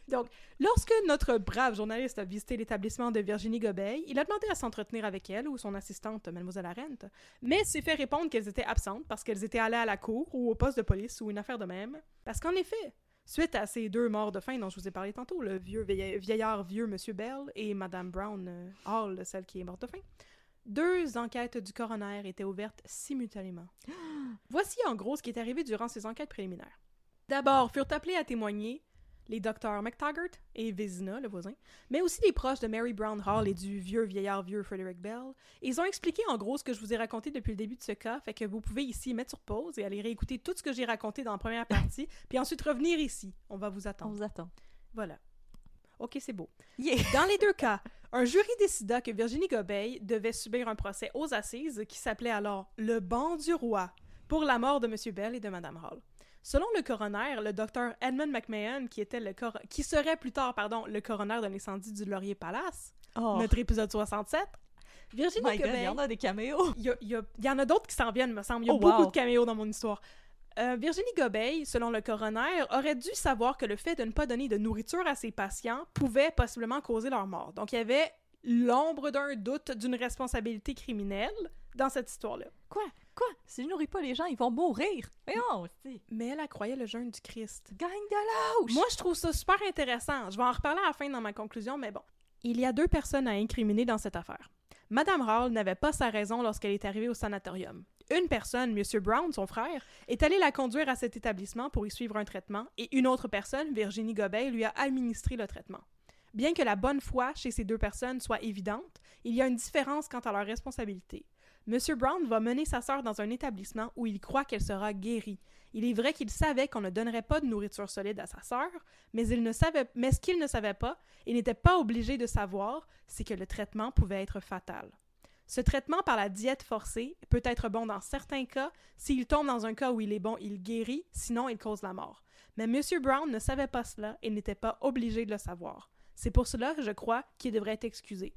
Donc, lorsque notre brave journaliste a visité l'établissement de Virginie Gobeil, il a demandé à s'entretenir avec elle ou son assistante, Mademoiselle Arendt, mais s'est fait répondre qu'elles étaient absentes parce qu'elles étaient allées à la cour ou au poste de police ou une affaire de même. Parce qu'en effet, suite à ces deux morts de faim dont je vous ai parlé tantôt, le vieux vieil- vieillard vieux Monsieur Bell et Madame Brown euh, Hall, celle qui est morte de faim, deux enquêtes du coroner étaient ouvertes simultanément. Voici en gros ce qui est arrivé durant ces enquêtes préliminaires. D'abord, furent appelés à témoigner les docteurs McTaggart et Vézina, le voisin, mais aussi les proches de Mary Brown Hall et du vieux vieillard vieux Frederick Bell. Ils ont expliqué en gros ce que je vous ai raconté depuis le début de ce cas, fait que vous pouvez ici mettre sur pause et aller réécouter tout ce que j'ai raconté dans la première partie, puis ensuite revenir ici. On va vous On attendre. vous attend. Voilà. Ok, c'est beau. Yeah! Dans les deux cas, un jury décida que Virginie Gobeil devait subir un procès aux assises qui s'appelait alors le banc du roi pour la mort de M. Bell et de Mme Hall. Selon le coroner, le docteur Edmund McMahon, qui, était le cor- qui serait plus tard pardon, le coroner de l'incendie du Laurier Palace, Oh, notre épisode 67, Virginie my God, il y en a des caméos! Il y, a- il y a- il y en a d'autres qui s'en viennent, me semble. Il y a Oh, beaucoup wow. de caméos dans mon histoire. Euh, Virginie Gobeil, selon le coroner, aurait dû savoir que le fait de ne pas donner de nourriture à ses patients pouvait possiblement causer leur mort. Donc, il y avait l'ombre d'un doute d'une responsabilité criminelle dans cette histoire-là. Quoi? Quoi? Si je nourris pas les gens, ils vont mourir! Mais non, c'est... Mais elle, elle croyait le jeûne du Christ. Gang de lâche! Moi, je trouve ça super intéressant. Je vais en reparler à la fin dans ma conclusion, mais bon. Il y a deux personnes à incriminer dans cette affaire. Madame Hall n'avait pas sa raison lorsqu'elle est arrivée au sanatorium. Une personne, M. Brown, son frère, est allé la conduire à cet établissement pour y suivre un traitement, et une autre personne, Virginie Gobeil, lui a administré le traitement. Bien que la bonne foi chez ces deux personnes soit évidente, il y a une différence quant à leur responsabilité. M. Brown va mener sa sœur dans un établissement où il croit qu'elle sera guérie. Il est vrai qu'il savait qu'on ne donnerait pas de nourriture solide à sa sœur, mais, mais ce qu'il ne savait pas et n'était pas obligé de savoir, c'est que le traitement pouvait être fatal. Ce traitement par la diète forcée peut être bon dans certains cas. S'il tombe dans un cas où il est bon, il guérit, sinon il cause la mort. Mais M. Brown ne savait pas cela et n'était pas obligé de le savoir. C'est pour cela, je crois, qu'il devrait être excusé.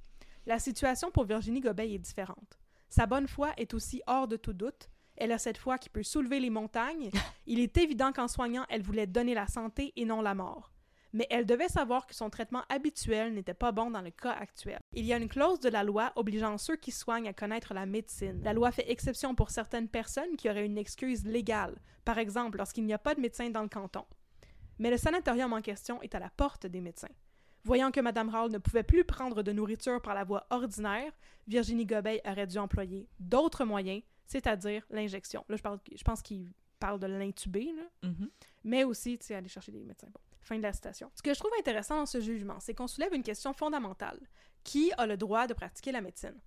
La situation pour Virginie Gobeil est différente. Sa bonne foi est aussi hors de tout doute. Elle a cette foi qui peut soulever les montagnes. Il est évident qu'en soignant, elle voulait donner la santé et non la mort. Mais elle devait savoir que son traitement habituel n'était pas bon dans le cas actuel. Il y a une clause de la loi obligeant ceux qui soignent à connaître la médecine. La loi fait exception pour certaines personnes qui auraient une excuse légale, par exemple lorsqu'il n'y a pas de médecin dans le canton. Mais le sanatorium en question est à la porte des médecins. Voyant que Mme Hall ne pouvait plus prendre de nourriture par la voie ordinaire, Virginie Gobeil aurait dû employer d'autres moyens, c'est-à-dire l'injection. Là, je, parle, je pense qu'il parle de l'intuber, Mhm. mais aussi, tu sais, aller chercher des médecins. Bon, fin de la citation. Ce que je trouve intéressant dans ce jugement, c'est qu'on soulève une question fondamentale. Qui a le droit de pratiquer la médecine?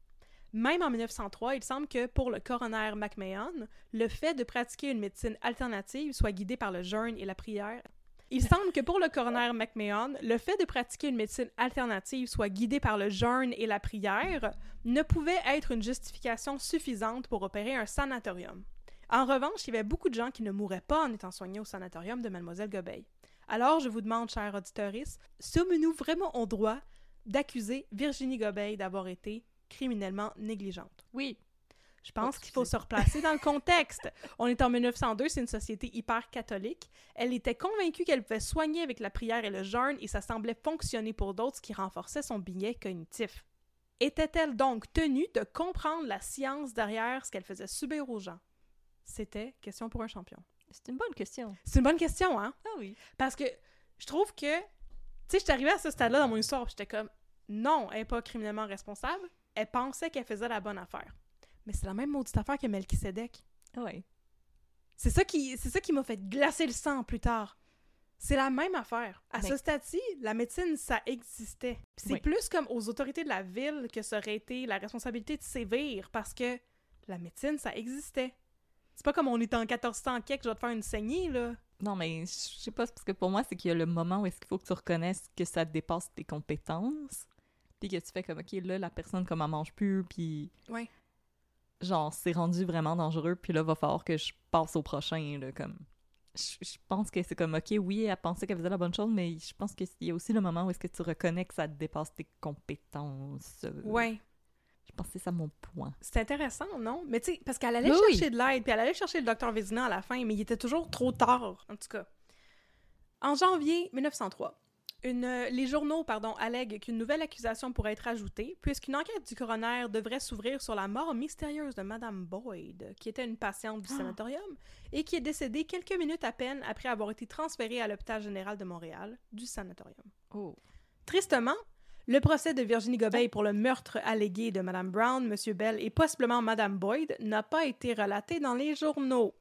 Même en 1903, il semble que pour le coroner McMahon, le fait de pratiquer une médecine alternative soit guidé par le jeûne et la prière. Il semble que pour le coroner McMahon, le fait de pratiquer une médecine alternative soit guidé par le jeûne et la prière ne pouvait être une justification suffisante pour opérer un sanatorium. En revanche, il y avait beaucoup de gens qui ne mouraient pas en étant soignés au sanatorium de Mademoiselle Gobeil. Alors, je vous demande, chers auditeurs, sommes-nous vraiment au droit d'accuser Virginie Gobeil d'avoir été criminellement négligente? Oui. Je pense Oh, qu'il faut se replacer dans le contexte. On est en 1902, c'est une société hyper catholique. Elle était convaincue qu'elle pouvait soigner avec la prière et le jeûne et ça semblait fonctionner pour d'autres, ce qui renforçait son billet cognitif. Était-elle donc tenue de comprendre la science derrière ce qu'elle faisait subir aux gens? C'était question pour un champion. C'est une bonne question. C'est une bonne question, hein? Ah oui. Parce que je trouve que, tu sais, j'étais arrivée à ce stade-là dans mon histoire, j'étais comme, non, elle n'est pas criminellement responsable. Elle pensait qu'elle faisait la bonne affaire. Mais c'est la même maudite affaire que Melchisedec. Oui. C'est ça qui, c'est ça qui m'a fait glacer le sang plus tard. C'est la même affaire. À ce stade-ci, la médecine, ça existait. Puis C'est Oui. plus comme aux autorités de la ville que ça aurait été la responsabilité de sévir parce que La médecine, ça existait. C'est pas comme on est en 1400 quelque, je vais te faire une saignée, là. Non, mais je sais pas, parce que pour moi, c'est qu'il y a le moment où est-ce qu'il faut que tu reconnaisses que ça dépasse tes compétences. Puis que tu fais comme, OK, là, la personne, comme elle mange plus, puis Ouais. Genre, c'est rendu vraiment dangereux, puis là, va falloir que je passe au prochain, là, comme... Je, je pense que c'est comme, OK, oui, elle pensait qu'elle faisait la bonne chose, mais je pense qu'il y a aussi le moment où est-ce que tu reconnais que ça dépasse tes compétences. Euh, Ouais. Je pense que c'est ça mon point. C'est intéressant, non? Mais tu sais, parce qu'elle allait oui. chercher de l'aide, puis elle allait chercher le docteur Vézina à la fin, mais il était toujours trop tard, en tout cas. En janvier 1903, une, euh, les journaux pardon, allèguent qu'une nouvelle accusation pourrait être ajoutée, puisqu'une enquête du coroner devrait s'ouvrir sur la mort mystérieuse de Madame Boyd, qui était une patiente du sanatorium et qui est décédée quelques minutes à peine après avoir été transférée à l'hôpital général de Montréal du sanatorium. Oh. Tristement, le procès de Virginie Gobeil pour le meurtre allégué de Mme Brown, M. Bell et possiblement Mme Boyd n'a pas été relaté dans les journaux.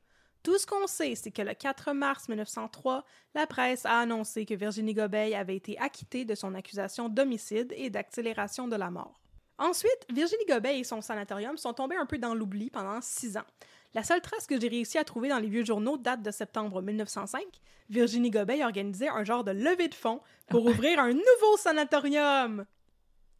Tout ce qu'on sait, c'est que le 4 mars 1903, la presse a annoncé que Virginie Gobeil avait été acquittée de son accusation d'homicide et d'accélération de la mort. Ensuite, Virginie Gobeil et son sanatorium sont tombés un peu dans l'oubli pendant six ans. La seule trace que j'ai réussi à trouver dans les vieux journaux date de septembre 1905. Virginie Gobeil organisait un genre de levée de fonds pour ouvrir un nouveau sanatorium.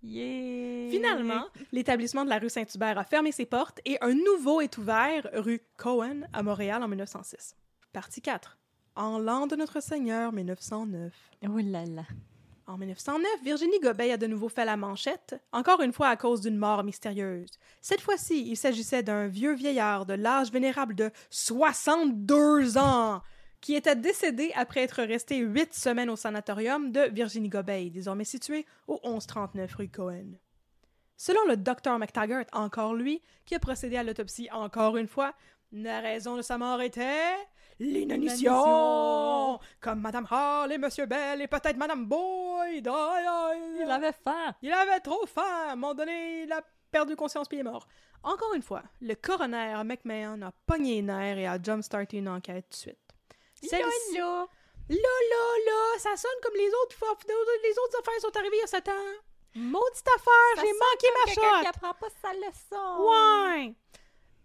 Yeah! Finalement, l'établissement de la rue Saint-Hubert a fermé ses portes et un nouveau est ouvert, rue Cohen, à Montréal en 1906. Partie 4. En l'an de notre Seigneur 1909. Oh là là. En 1909, Virginie Gobeil a de nouveau fait la manchette, encore une fois à cause d'une mort mystérieuse. Cette fois-ci, il s'agissait d'un vieux vieillard de l'âge vénérable de 62 ans qui était décédé après être resté huit semaines au sanatorium de Virginie Gobeil, désormais situé au 1139 rue Cohen. Selon le docteur McTaggart, encore lui, qui a procédé à l'autopsie encore une fois, la raison de sa mort était l'inanition, comme Madame Hall et Monsieur Bell et peut-être Madame Boyd. Aïe, aïe. Il avait faim! Il avait trop faim. À un moment donné, il a perdu conscience puis il est mort. Encore une fois, le coroner McMahon a pogné les nerfs et a jumpstarté une enquête de suite. Celle-ci- là! Là, là, ça sonne comme les autres. Les autres affaires sont arrivées il y a 7 ans. Maudite affaire, j'ai manqué ma Quelqu'un qui shot. apprend pas sa leçon! Ouais.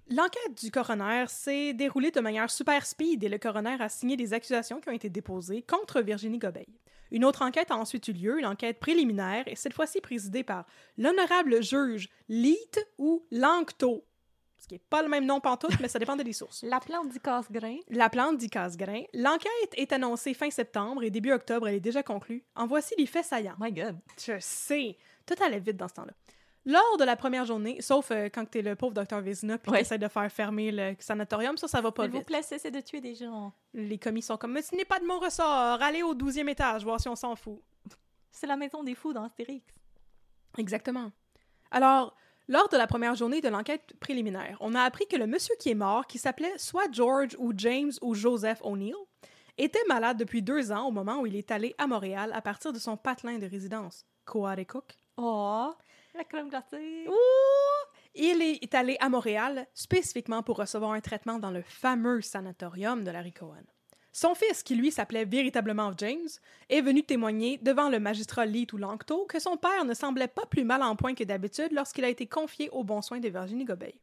L'enquête du coroner s'est déroulée de manière super speed et le coroner a signé des accusations qui ont été déposées contre Virginie Gobeil. Une autre enquête a ensuite eu lieu, une enquête préliminaire, et cette fois-ci présidée par l'honorable juge Leet ou Lanctot. Ce qui n'est pas le même nom pantoute, mais ça dépend des sources. La plante du casse-grain. La plante dit casse-grain. L'enquête est annoncée fin septembre et début octobre, elle est déjà conclue. En voici les faits saillants. My God. Je sais. Tout allait vite dans ce temps-là. Lors de la première journée, sauf euh, quand t'es le pauvre docteur Vézina puis Ouais. t'essaies de faire fermer le sanatorium, ça, ça va pas S'il vous plaît, cessez de tuer des gens. Les commis sont comme « Mais ce n'est pas de mon ressort! Allez au douzième étage, voir si on s'en fout. C'est la maison des fous dans Astérix. » Exactement. Alors, lors de la première journée de l'enquête préliminaire, on a appris que le monsieur qui est mort, qui s'appelait soit George ou James ou Joseph O'Neill, était malade depuis deux ans au moment où il est allé à Montréal à partir de son patelin de résidence, Coaticook. Oh! La crème glacée. Ouh! Il est allé à Montréal spécifiquement pour recevoir un traitement dans le fameux sanatorium de Larry Cohen. Son fils, qui lui s'appelait véritablement James, est venu témoigner devant le magistrat Lee ou Lanctot que son père ne semblait pas plus mal en point que d'habitude lorsqu'il a été confié aux bons soins de Virginie Gobeil.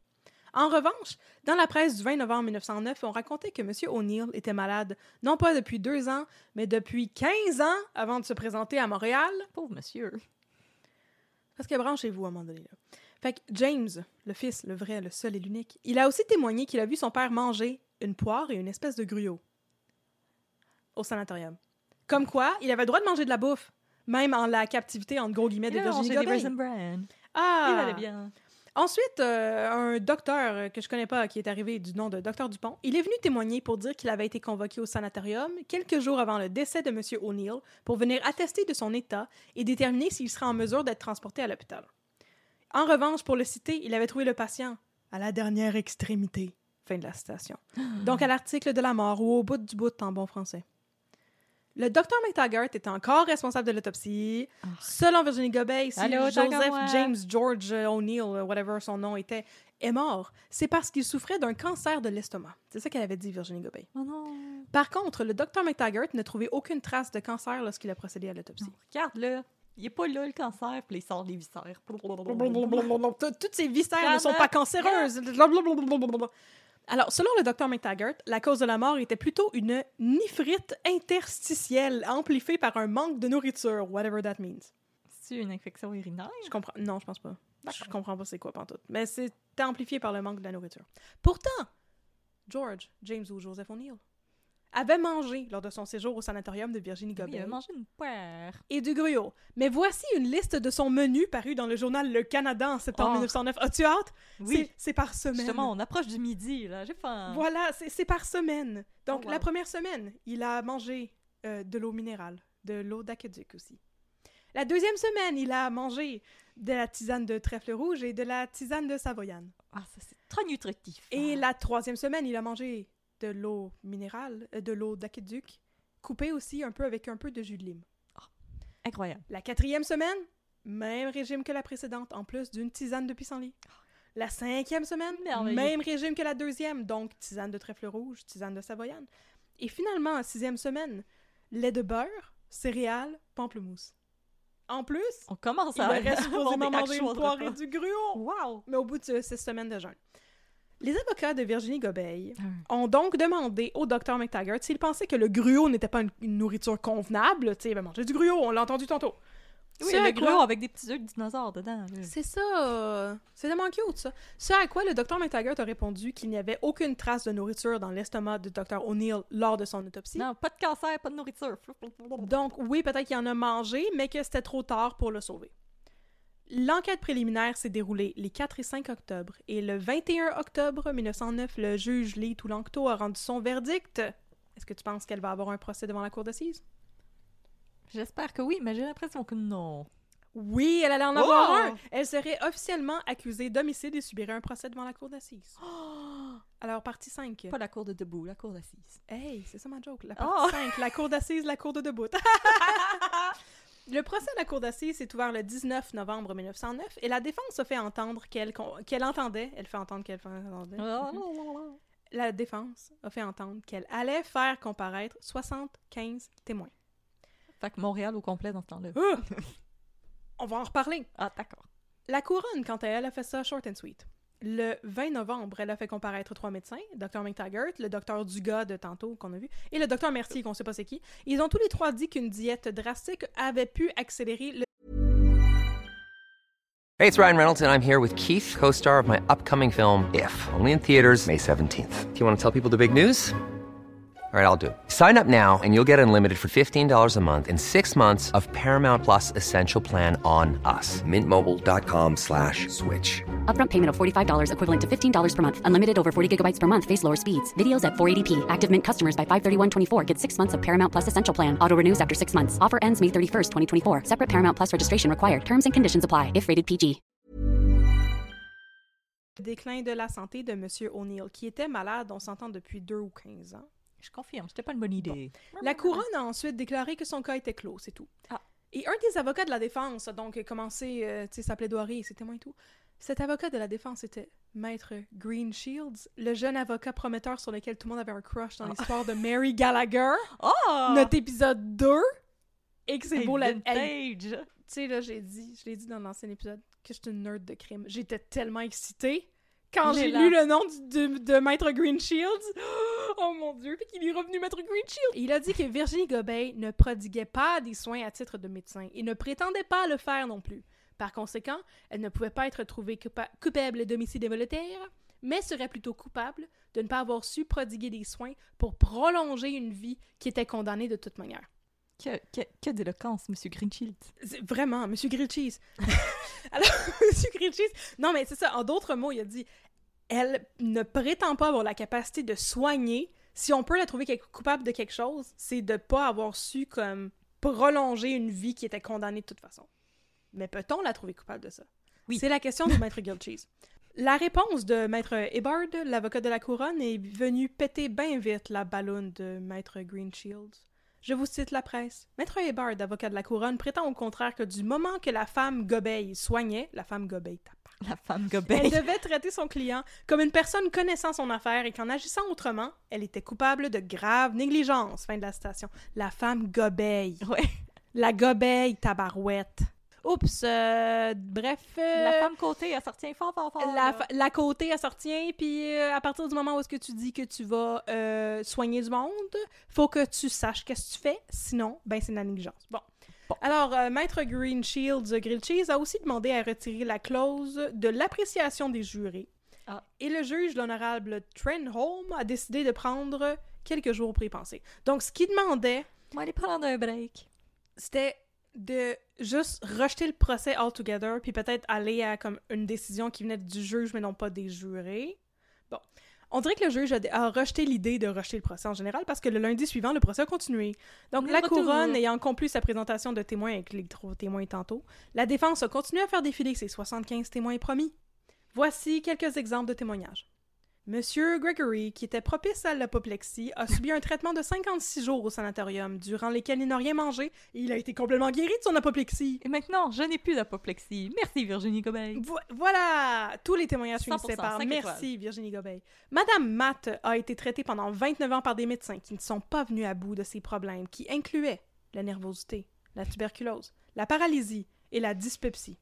En revanche, dans la presse du 20 novembre 1909, on racontait que M. O'Neill était malade, non pas depuis deux ans, mais depuis 15 ans avant de se présenter à Montréal. Pauvre monsieur. Parce que branchez-vous à un moment donné. Là. Fait que James, le fils, le vrai, le seul et l'unique, il a aussi témoigné qu'il a vu son père manger une poire et une espèce de gruau au sanatorium. Comme quoi, il avait le droit de manger de la bouffe, même en la captivité, entre gros guillemets, de Il Virginie. Ah! Il allait bien. Ensuite, euh, un docteur euh, que je connais pas, qui est arrivé du nom de docteur Dupont, il est venu témoigner pour dire qu'il avait été convoqué au sanatorium quelques jours avant le décès de M. O'Neill pour venir attester de son état et déterminer s'il serait en mesure d'être transporté à l'hôpital. En revanche, pour le citer, il avait trouvé le patient à la dernière extrémité. Fin de la citation. Donc à l'article de la mort ou au bout du bout en bon français. Le docteur McTaggart est encore responsable de l'autopsie. Selon Virginie Gobeil, si Allô, Joseph. James George O'Neill, whatever son nom était, est mort, c'est parce qu'il souffrait d'un cancer de l'estomac. C'est ça qu'elle avait dit, Virginie Gobeil. Oh non. Par contre, le docteur McTaggart n'a trouvé aucune trace de cancer lorsqu'il a procédé à l'autopsie. Regarde-le. Il est pas là le cancer, puis il sort les viscères. Tout- Toutes ces viscères ne sont pas cancéreuses. Alors, selon le docteur McTaggart, la cause de la mort était plutôt une néphrite interstitielle amplifiée par un manque de nourriture, whatever that means. C'est une infection urinaire? Je comprends. Non, je pense pas. Je comprends pas c'est quoi pantoute. Mais c'est amplifié par le manque de la nourriture. Pourtant, George, James ou Joseph O'Neill avait mangé lors de son séjour au sanatorium de Virginie Oui, il Gobel a mangé une poire. et du gruau. Mais voici une liste de son menu paru dans le journal Le Canada en septembre Oh. 1909. As-tu hâte? Oui. C'est- par semaine. Justement, on approche du midi, là. J'ai faim. Voilà, c'est c'est par semaine. Donc, Oh, wow. la première semaine, il a mangé euh, de l'eau minérale, de l'eau d'aqueduc aussi. La deuxième semaine, il a mangé de la tisane de trèfle rouge et de la tisane de savoyane. Ah, ça, c'est très nutritif. Et Ah. la troisième semaine, il a mangé de l'eau minérale, euh, de l'eau d'aqueduc, coupée aussi un peu avec un peu de jus de lime. Incroyable. La quatrième semaine, même régime que la précédente, en plus d'une tisane de pissenlit. La cinquième semaine, même régime que la deuxième, donc tisane de trèfle rouge, tisane de savoyane. Et finalement, en sixième semaine, lait de beurre, céréales, pamplemousse. En plus, On commence il à supposément des manger une poire et du gruau. Wow! Mais au bout de six semaines de jeûne. Les avocats de Virginie Gobeil Ah. ont donc demandé au docteur McTaggart s'il pensait que le gruau n'était pas une, une nourriture convenable. Tu sais, il va manger du gruau, on l'a entendu tantôt. Oui, le quoi- gruau avec des petits œufs de dinosaures dedans. C'est ça. C'est tellement cute, ça. Ce à quoi le docteur McTaggart a répondu qu'il n'y avait aucune trace de nourriture dans l'estomac du docteur O'Neill lors de son autopsie. Non, pas de cancer, pas de nourriture. Donc, oui, peut-être qu'il en a mangé, mais que c'était trop tard pour le sauver. L'enquête préliminaire s'est déroulée les 4 et 5 octobre, et le 21 octobre 1909, le juge Lee Toulanto a rendu son verdict. Est-ce que tu penses qu'elle va avoir un procès devant la cour d'assises? J'espère que oui, mais j'ai l'impression que non. Oui, elle allait en avoir Oh! un! Elle serait officiellement accusée d'homicide et subirait un procès devant la cour d'assises. Alors, partie 5. Pas la cour de debout, la cour d'assises. Hey, c'est ça ma joke. La Oh! partie 5, la cour d'assises, la cour de debout. Le procès à la cour d'assises s'est ouvert le 19 novembre 1909 et la défense a fait entendre qu'elle qu'elle entendait, elle fait entendre qu'elle entendait, la défense a fait entendre qu'elle allait faire comparaître 75 témoins. Fait que Montréal au complet dans ce temps-là. On va en reparler. Ah, d'accord. La couronne, quant à elle, a fait ça short and sweet. Le 20 novembre, elle a fait comparaître trois médecins, Dr McTaggart, le docteur Dugas de tantôt qu'on a vu, et le docteur Mercier qu'on sait pas c'est qui. Ils ont tous les trois dit qu'une diète drastique avait pu accélérer le Hey, it's Ryan Reynolds, and I'm here with Keith, co star of my upcoming film, If, only in theaters, May 17th. Do you want to tell people the big news? All right, I'll do it. Sign up now and you'll get unlimited for $15 a month and six months of Paramount Plus Essential Plan on us. Mintmobile.com slash switch. Upfront payment of $45 equivalent to $15 per month. Unlimited over 40 gigabytes per month. Face lower speeds. Videos at 480p. Active Mint customers by 531.24 get six months of Paramount Plus Essential Plan. Auto renews after six months. Offer ends May 31st, 2024. Separate Paramount Plus registration required. Terms and conditions apply if rated PG. déclin de la santé de M. O'Neill, qui était malade, on s'entend depuis deux ou 15 ans. Je confirme, c'était pas une bonne idée. La couronne a ensuite déclaré que son cas était clos, c'est tout. Ah. Et un des avocats de la défense a donc commencé euh, sa plaidoirie et ses témoins et tout. Cet avocat de la défense était Maître Green Shields, le jeune avocat prometteur sur lequel tout le monde avait un crush dans l'histoire de Mary Gallagher, Oh! notre épisode 2. Et que c'est beau la. Vintage! tu sais, là, j'ai dit, je l'ai dit dans l'ancien épisode, que j'étais une nerd de crime. J'étais tellement excitée quand j'ai lu le nom du- de, de Maître Green Shields. Oh mon dieu, puis qu'il est revenu Maître Green Shields. Il a dit que Virginie Gobeil ne prodiguait pas des soins à titre de médecin et ne prétendait pas le faire non plus. Par conséquent, elle ne pouvait pas être trouvée coupa- coupable d'homicide involontaire, mais serait plutôt coupable de ne pas avoir su prodiguer des soins pour prolonger une vie qui était condamnée de toute manière. Que, que, que d'éloquence, Monsieur Greenchild. C'est- Vraiment, Monsieur Grilled Cheese. Alors, Monsieur Grilled Cheese, non, mais c'est ça. En d'autres mots, il a dit elle ne prétend pas avoir la capacité de soigner. Si on peut la trouver coupable de quelque chose, c'est de pas avoir su comme prolonger une vie qui était condamnée de toute façon. Mais peut-on la trouver coupable de ça? Oui. C'est la question du maître Grilled Cheese. La réponse de maître Ebard, l'avocat de la couronne, est venue péter bien vite la balloune de maître Green Shields. Je vous cite la presse. Maître Ebard, avocat de la couronne, prétend au contraire que du moment que la femme Gobeil soignait, la femme Gobeil tape. La femme Elle gobeille. devait traiter son client comme une personne connaissant son affaire et qu'en agissant autrement, elle était coupable de grave négligence. Fin de la citation. La femme Gobeil. Ouais. La gobeille, tabarouette. Oups, euh, bref. euh, La femme côté, elle sorti fort, fort, fort. la, la côté, retient, puis euh, à partir du moment où est-ce que tu dis que tu vas soigner du monde, faut que tu saches qu'est-ce que tu fais, sinon, ben c'est de la négligence. Bon. Alors, Maître Green Shields Grilled Cheese a aussi demandé à retirer la clause de l'appréciation des jurés. Ah. Et le juge, l'honorable Trenholm, a décidé de prendre quelques jours pour y penser. Donc, ce qu'il demandait, va aller prendre un break. c'était de juste rejeter le procès altogether, puis peut-être aller à comme une décision qui venait du juge, mais non pas des jurés. Bon. On dirait que le juge a, rejeté l'idée de rejeter le procès en général parce que le lundi suivant, le procès a continué. Donc, Le la couronne ayant conclu sa présentation de témoins avec les trois témoins tantôt, la défense a continué à faire défiler ses 75 témoins promis. Voici quelques exemples de témoignages. Monsieur Gregory, qui était propice à l'apoplexie, a subi un traitement de 56 jours au sanatorium, durant lesquels il n'a rien mangé et il a été complètement guéri de son apoplexie. Et maintenant, je n'ai plus d'apoplexie. Merci, Virginie Gobeil. Vo- voilà! Tous les témoignages 100%, finissaient par Merci, Virginie Gobeil. Madame Matt a été traitée pendant 29 ans par des médecins qui ne sont pas venus à bout de ses problèmes, qui incluaient la nervosité, la tuberculose, la paralysie et la dyspepsie.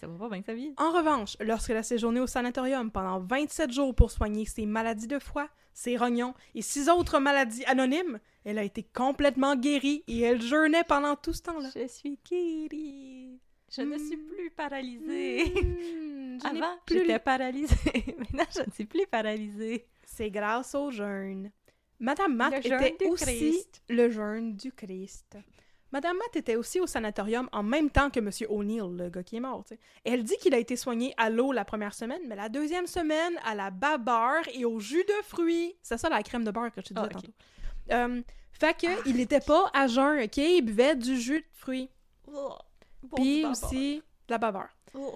Ça va pas bien sa vie. En revanche, lorsqu'elle a séjourné au sanatorium pendant 27 jours pour soigner ses maladies de foie, ses rognons et six autres maladies anonymes, elle a été complètement guérie et elle jeûnait pendant tout ce temps-là. Je suis guérie. Je ne suis Mm. plus paralysée. Hmm, je Avant, plus j'étais paralysée. Maintenant, je ne suis plus paralysée. C'est grâce au jeûne. Madame jeûne était aussi Christ. le jeûne du Christ. Madame Matt était aussi au sanatorium en même temps que Monsieur O'Neill, le gars qui est mort. Elle dit qu'il a été soigné à l'eau la première semaine, mais la deuxième semaine à la babarre et au jus de fruits. C'est ça la crème de beurre que je te disais Ah, tantôt. Euh, fait que il était pas à jeun, ok? Il buvait du jus de fruits. Bon, Puis aussi de la babarre. Oh.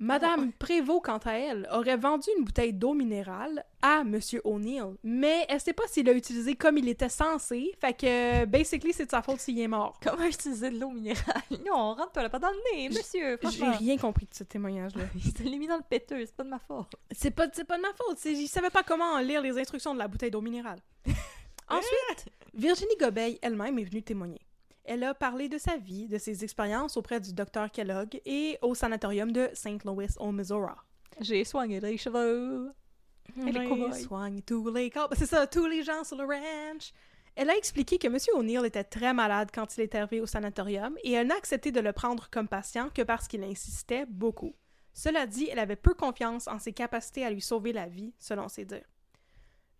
Madame Prévost, quant à elle, aurait vendu une bouteille d'eau minérale à Monsieur O'Neill, mais elle sait pas s'il l'a utilisé comme il était censé, fait que, basically, c'est de sa faute s'il est mort. Comment utiliser de l'eau minérale? Non, rentre-toi là pas dans le nez, monsieur. J'ai rien compris de ce témoignage-là. Il se l'est mis dans le péteux, c'est pas de ma faute. C'est pas, c'est pas de ma faute, il savait pas comment lire les instructions de la bouteille d'eau minérale. Ensuite, Virginie Gobeil elle-même est venue témoigner. Elle a parlé de sa vie, de ses expériences auprès du docteur Kellogg et au sanatorium de St. Louis, au Missouri. J'ai soigné les cheveux. Soigne tous les cow- C'est ça, tous les gens sur le ranch. Elle a expliqué que M. O'Neill était très malade quand il est arrivé au sanatorium et elle n'a accepté de le prendre comme patient que parce qu'il insistait beaucoup. Cela dit, elle avait peu confiance en ses capacités à lui sauver la vie, selon ses dires.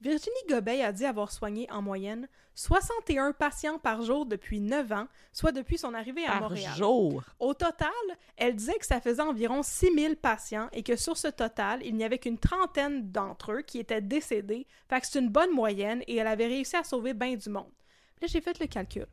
Virginie Gobeil a dit avoir soigné en moyenne 61 patients par jour depuis 9 ans, soit depuis son arrivée à Par Montréal. jour? Au total, elle disait que ça faisait environ 6000 patients et que sur ce total, il n'y avait qu'une trentaine d'entre eux qui étaient décédés. Fait que c'est une bonne moyenne et elle avait réussi à sauver bien du monde. Là, j'ai fait le calcul.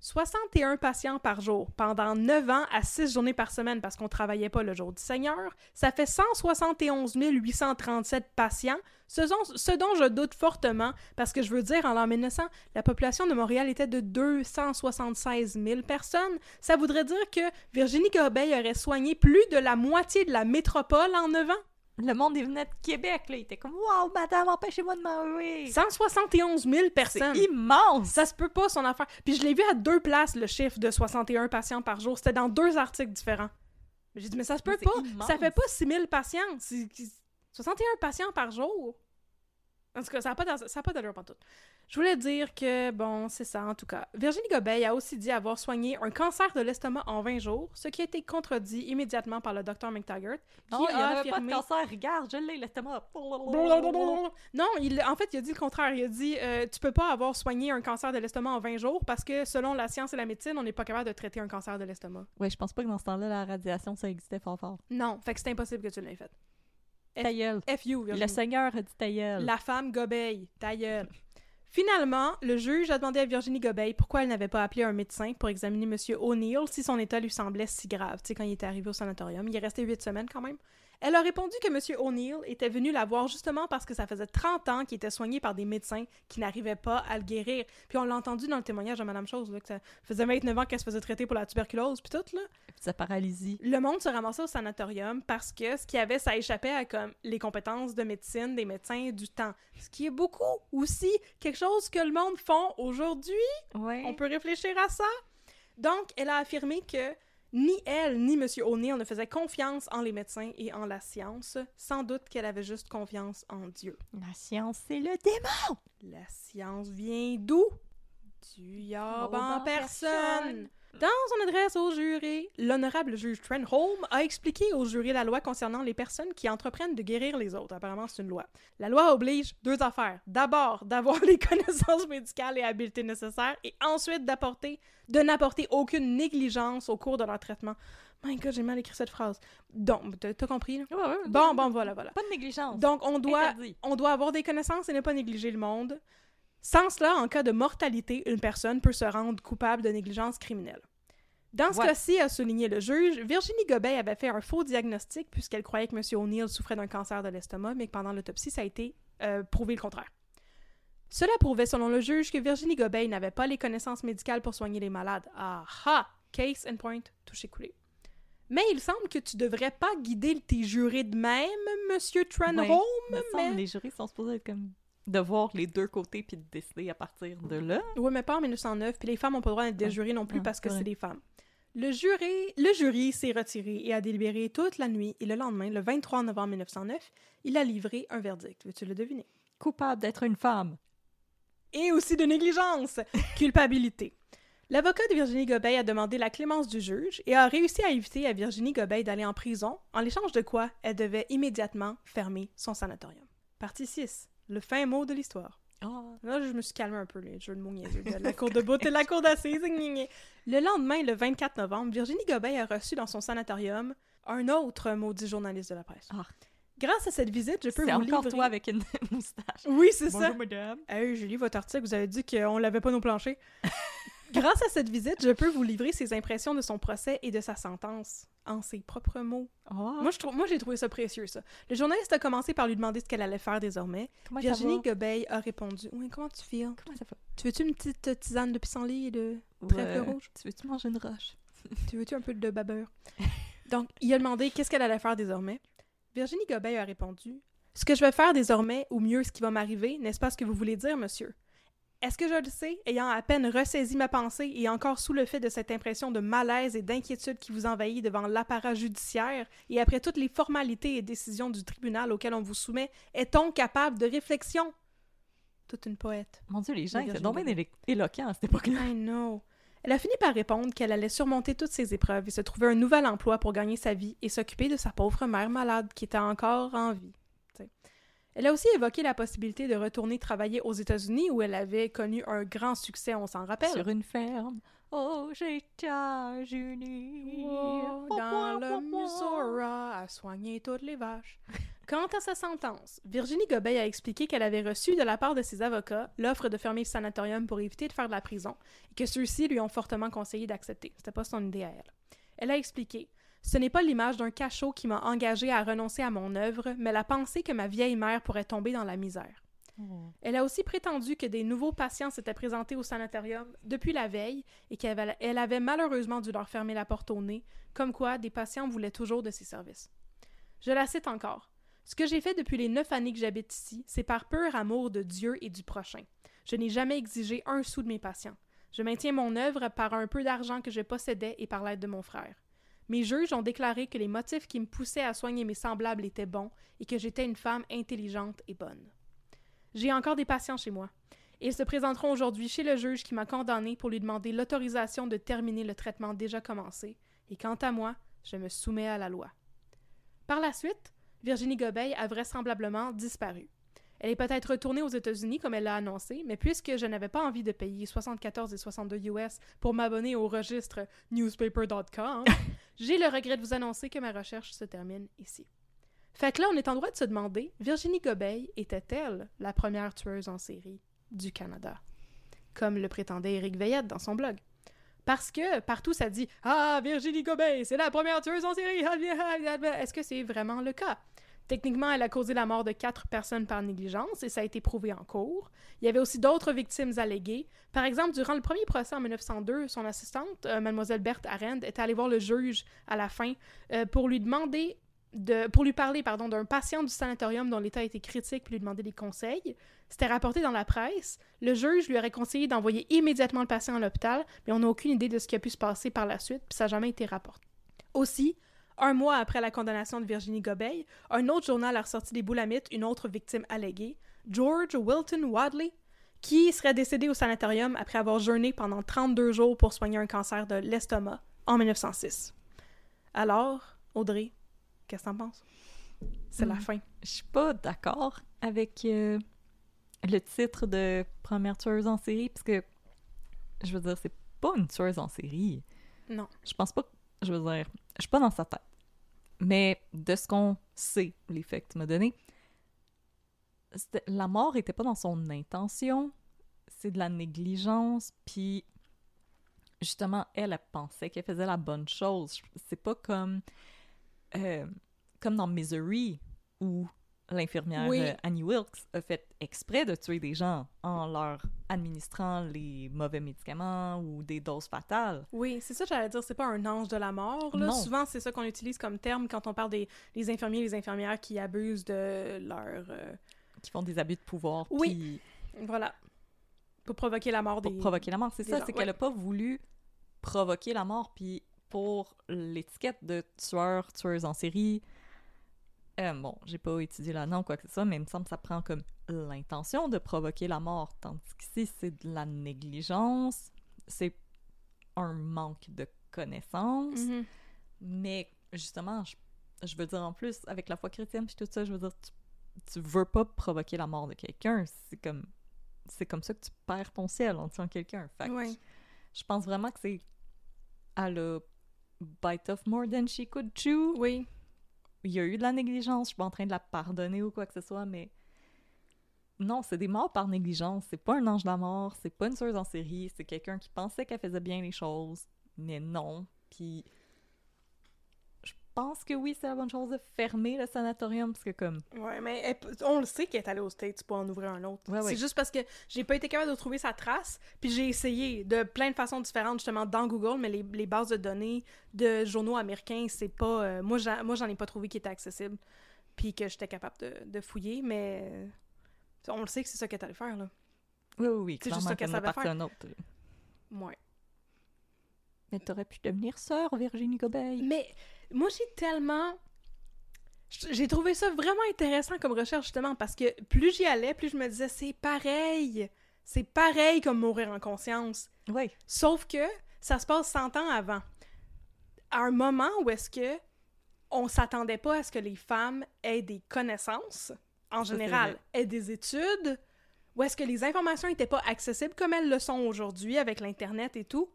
61 patients par jour pendant 9 ans à 6 journées par semaine parce qu'on travaillait pas le jour du Seigneur, ça fait 171 837 patients, ce dont, ce dont je doute fortement parce que je veux dire, en l'an 1900, la population de Montréal était de 276 000 personnes. Ça voudrait dire que Virginie Gobeil aurait soigné plus de la moitié de la métropole en 9 ans. Le monde, il venait de Québec, là. Il était comme, Waouh, madame, empêchez-moi de mourir. 171 000 personnes. C'est immense. Ça se peut pas, son affaire. Puis je l'ai vu à deux places, le chiffre de 61 patients par jour. C'était dans deux articles différents. J'ai dit, mais ça se peut Mais pas. immense. Ça fait pas 6000 patients. C'est- 61 patients par jour. En tout cas, ça n'a pas a d'allure tout. Je voulais dire que, bon, c'est ça en tout cas. Virginie Gobeil a aussi dit avoir soigné un cancer de l'estomac en 20 jours, ce qui a été contredit immédiatement par le docteur McTaggart, qui Non, il n'y a avait affirmé... pas de cancer. Regarde, je l'ai, l'estomac. Non, il, en fait, il a dit le contraire. Il a dit euh, Tu peux pas avoir soigné un cancer de l'estomac en 20 jours parce que, selon la science et la médecine, on n'est pas capable de traiter un cancer de l'estomac. Ouais, je pense pas que dans ce temps-là, la radiation, ça existait fort fort. Non, fait que c'est impossible que tu l'aies fait. F- Ta gueule. FU. Le Seigneur a dit ta gueule. La femme Gobeil, ta gueule. Finalement, le juge a demandé à Virginie Gobeil pourquoi elle n'avait pas appelé un médecin pour examiner M. O'Neill si son état lui semblait si grave. Tu sais, quand il était arrivé au sanatorium, il est resté huit semaines quand même. Elle a répondu que M. O'Neill était venu la voir justement parce que ça faisait 30 ans qu'il était soigné par des médecins qui n'arrivaient pas à le guérir. Puis on l'a entendu dans le témoignage de Madame Chose, là, que ça faisait 29 ans qu'elle se faisait traiter pour la tuberculose, puis tout, là Puis sa paralysie. le monde se ramassait au sanatorium parce que ce qu'il y avait, ça échappait à comme les compétences de médecine des médecins du temps. Ce qui est beaucoup aussi quelque chose que le monde font aujourd'hui. Ouais. On peut réfléchir à ça. Donc, elle a affirmé que ni elle ni M. O'Neill ne faisaient confiance en les médecins et en la science. Sans doute qu'elle avait juste confiance en Dieu. La science, c'est le démon! La science vient d'où? Du yob en en personne. personne. Dans son adresse au jury, l'honorable juge Trenholm a expliqué au jury la loi concernant les personnes qui entreprennent de guérir les autres. Apparemment, c'est une loi. La loi oblige deux affaires. D'abord, d'avoir les connaissances médicales et habiletés nécessaires, et ensuite d'apporter, de n'apporter aucune négligence au cours de leur traitement. My God, j'ai mal écrit cette phrase. Donc, t'as compris? là? Bon, bon, voilà, voilà. Pas de négligence. Donc, on doit, Interdit. on doit avoir des connaissances et ne pas négliger le monde. Sans cela, en cas de mortalité, une personne peut se rendre coupable de négligence criminelle. Dans ce Ouais. cas-ci, a souligné le juge, Virginie Gobey avait fait un faux diagnostic puisqu'elle croyait que M. O'Neill souffrait d'un cancer de l'estomac, mais que pendant l'autopsie, ça a été euh, prouvé le contraire. Cela prouvait, selon le juge, que Virginie Gobey n'avait pas les connaissances médicales pour soigner les malades. Ah ah! Case and point, touché coulé. Mais il semble que tu devrais pas guider tes jurés de même, Monsieur Me semble, mais... les jurys sont supposés être comme de voir les deux côtés puis de décider à partir de là. Oui, mais pas en 1909, puis les femmes n'ont pas le droit d'être jurés non plus Ah, parce que c'est des femmes. Le jury, le jury s'est retiré et a délibéré toute la nuit et le lendemain, le 23 novembre 1909, il a livré un verdict. Veux-tu le deviner? Coupable d'être une femme. Et aussi de négligence, culpabilité. L'avocat de Virginie Gobey a demandé la clémence du juge et a réussi à éviter à Virginie Gobey d'aller en prison, en l'échange de quoi elle devait immédiatement fermer son sanatorium. Partie 6. Le fin mot de l'histoire. Là, je me suis calmée un peu, les jeux de mots niaiseux de la cour de bout et la cour d'assises. Le lendemain, le 24 novembre, Virginie Gobey a reçu dans son sanatorium un autre maudit journaliste de la presse. Ah. Grâce à cette visite, je peux C'est vous encore livrer... toi avec une moustache. Oui, c'est ça. Bonjour, madame. Hey, Julie, votre article, vous avez dit qu'on l'avait pas nos planchers. Grâce à cette visite, je peux vous livrer ses impressions de son procès et de sa sentence en ses propres mots. Oh, Moi, je trouve, moi, j'ai trouvé ça précieux, ça. Le journaliste a commencé par lui demander ce qu'elle allait faire désormais. comment Virginie? Gobey a répondu Oui, comment tu files? Comment ça va? Tu veux-tu une petite euh, tisane de pissenlit et de trèfle Ouais. rouge? Tu veux-tu manger une roche? Tu veux-tu un peu de babeur? Donc, il a demandé qu'est-ce qu'elle allait faire désormais. Virginie Gobey a répondu Ce que je vais faire désormais, ou mieux ce qui va m'arriver, n'est-ce pas ce que vous voulez dire, monsieur Est-ce que je le sais, ayant à peine ressaisi ma pensée et encore sous le fait de cette impression de malaise et d'inquiétude qui vous envahit devant l'apparat judiciaire et après toutes les formalités et décisions du tribunal auxquelles on vous soumet, est-on capable de réflexion? Toute une poète. Mon Dieu, les gens étaient donc bien éloquents à cette époque-là. I know. Elle a fini par répondre qu'elle allait surmonter toutes ces épreuves et se trouver un nouvel emploi pour gagner sa vie et s'occuper de sa pauvre mère malade qui était encore en vie. T'sais. Elle a aussi évoqué la possibilité de retourner travailler aux États-Unis où elle avait connu un grand succès, on s'en rappelle. Sur une ferme. Oh, j'ai États-Unis. Oh, dans le Missouri, à soigner toutes les vaches. Quant à sa sentence, Virginie Gobey a expliqué qu'elle avait reçu de la part de ses avocats l'offre de fermer le sanatorium pour éviter de faire de la prison et que ceux-ci lui ont fortement conseillé d'accepter. C'était pas son idée à elle. Elle a expliqué Ce n'est pas l'image d'un cachot qui m'a engagée à renoncer à mon œuvre, mais la pensée que ma vieille mère pourrait tomber dans la misère. Elle a aussi prétendu que des nouveaux patients s'étaient présentés au sanatorium depuis la veille et qu'elle avait, elle avait malheureusement dû leur fermer la porte au nez, comme quoi des patients voulaient toujours de ses services. Je la cite encore. Ce que j'ai fait depuis les neuf années que j'habite ici, c'est par pur amour de Dieu et du prochain. Je n'ai jamais exigé un sou de mes patients. Je maintiens mon œuvre par un peu d'argent que je possédais et par l'aide de mon frère. Mes juges ont déclaré que les motifs qui me poussaient à soigner mes semblables étaient bons et que j'étais une femme intelligente et bonne. J'ai encore des patients chez moi. Ils se présenteront aujourd'hui chez le juge qui m'a condamné pour lui demander l'autorisation de terminer le traitement déjà commencé, et quant à moi, je me soumets à la loi. Par la suite, Virginie Gobey a vraisemblablement disparu. Elle est peut-être retournée aux États-Unis comme elle l'a annoncé, mais puisque je n'avais pas envie de payer 74 et 62 US pour m'abonner au registre newspaper.com, j'ai le regret de vous annoncer que ma recherche se termine ici. Fait que là, on est en droit de se demander, Virginie Gobey était-elle la première tueuse en série du Canada? Comme le prétendait Éric Veillette dans son blog. Parce que partout ça dit Ah, Virginie Gobey, c'est la première tueuse en série. Est-ce que c'est vraiment le cas? Techniquement, elle a causé la mort de quatre personnes par négligence et ça a été prouvé en cours. Il y avait aussi d'autres victimes alléguées. Par exemple, durant le premier procès en 1902, son assistante, euh, mademoiselle Berthe Arend, est allée voir le juge à la fin euh, pour lui demander de, pour lui parler pardon, d'un patient du sanatorium dont l'état était critique puis lui demander des conseils. C'était rapporté dans la presse. Le juge lui aurait conseillé d'envoyer immédiatement le patient à l'hôpital, mais on n'a aucune idée de ce qui a pu se passer par la suite, puis ça n'a jamais été rapporté. Aussi, un mois après la condamnation de Virginie Gobeil, un autre journal a ressorti des boulamites une autre victime alléguée, George Wilton Wadley, qui serait décédé au sanatorium après avoir jeûné pendant 32 jours pour soigner un cancer de l'estomac en 1906. Alors, Audrey, qu'est-ce que t'en penses? C'est la Hmm. fin. Je suis pas d'accord avec euh, le titre de première tueuse en série, parce que, je veux dire, c'est pas une tueuse en série. Non. Je pense pas, je veux dire, je suis pas dans sa tête. Mais de ce qu'on sait, les faits que tu m'as donnés, la mort était pas dans son intention, c'est de la négligence, puis justement, elle, elle pensait qu'elle faisait la bonne chose. C'est pas comme, euh, comme dans Misery, où l'infirmière Oui. euh, Annie Wilkes a fait exprès de tuer des gens en leur administrant les mauvais médicaments ou des doses fatales. Oui, c'est ça que j'allais dire, c'est pas un ange de la mort. Là. Non. Souvent, c'est ça qu'on utilise comme terme quand on parle des les infirmiers et les infirmières qui abusent de leur... euh, qui font des abus de pouvoir Oui. Voilà. Pour provoquer la mort pour provoquer la mort. C'est ça, c'est ouais. qu'elle a pas voulu provoquer la mort. Puis pour l'étiquette de tueur, tueuse en série, euh, bon, j'ai pas étudié là-dedans ou quoi que ce soit, mais il me semble que ça prend comme l'intention de provoquer la mort. Tandis qu'ici, c'est de la négligence, c'est un manque de connaissances. Mhm. Mais justement, je, je veux dire en plus, avec la foi chrétienne puis tout ça, je veux dire, tu, tu veux pas provoquer la mort de quelqu'un. C'est comme c'est comme ça que tu perds ton ciel en tuant quelqu'un. Fait que Ouais. je pense vraiment que c'est elle a bite off more than she could chew. Oui. Il y a eu de la négligence, je suis pas en train de la pardonner ou quoi que ce soit, mais non, c'est des morts par négligence. C'est pas un ange de mort, c'est pas une tueuse en série, c'est quelqu'un qui pensait qu'elle faisait bien les choses, mais non. Puis pense que oui, c'est la bonne chose de fermer le sanatorium parce que comme Ouais, mais elle on le sait qu'elle est allée aux States pour en ouvrir un autre. Ouais, ouais. C'est juste parce que j'ai pas été capable de trouver sa trace, puis j'ai essayé de plein de façons différentes, justement, dans Google, mais les, les bases de données de journaux américains, c'est pas... euh, moi, j'en, ai pas trouvé qui était accessible, puis que j'étais capable de, de fouiller, mais... euh, on le sait que c'est ça qu'elle est allée faire, là. oui oui oui, C'est juste ça qu'elle savait faire. un autre. Ouais. Mais t'aurais pu devenir sœur Virginie Gobeil. Mais moi, j'ai tellement. J'ai trouvé ça vraiment intéressant comme recherche, justement, parce que plus j'y allais, plus je me disais, c'est pareil. C'est pareil comme mourir en conscience. Oui. Sauf que ça se passe 100 ans avant. À un moment où est-ce que on s'attendait pas à ce que les femmes aient des connaissances, en général, aient des études, où est-ce que les informations n'étaient pas accessibles comme elles le sont aujourd'hui avec l'Internet et tout,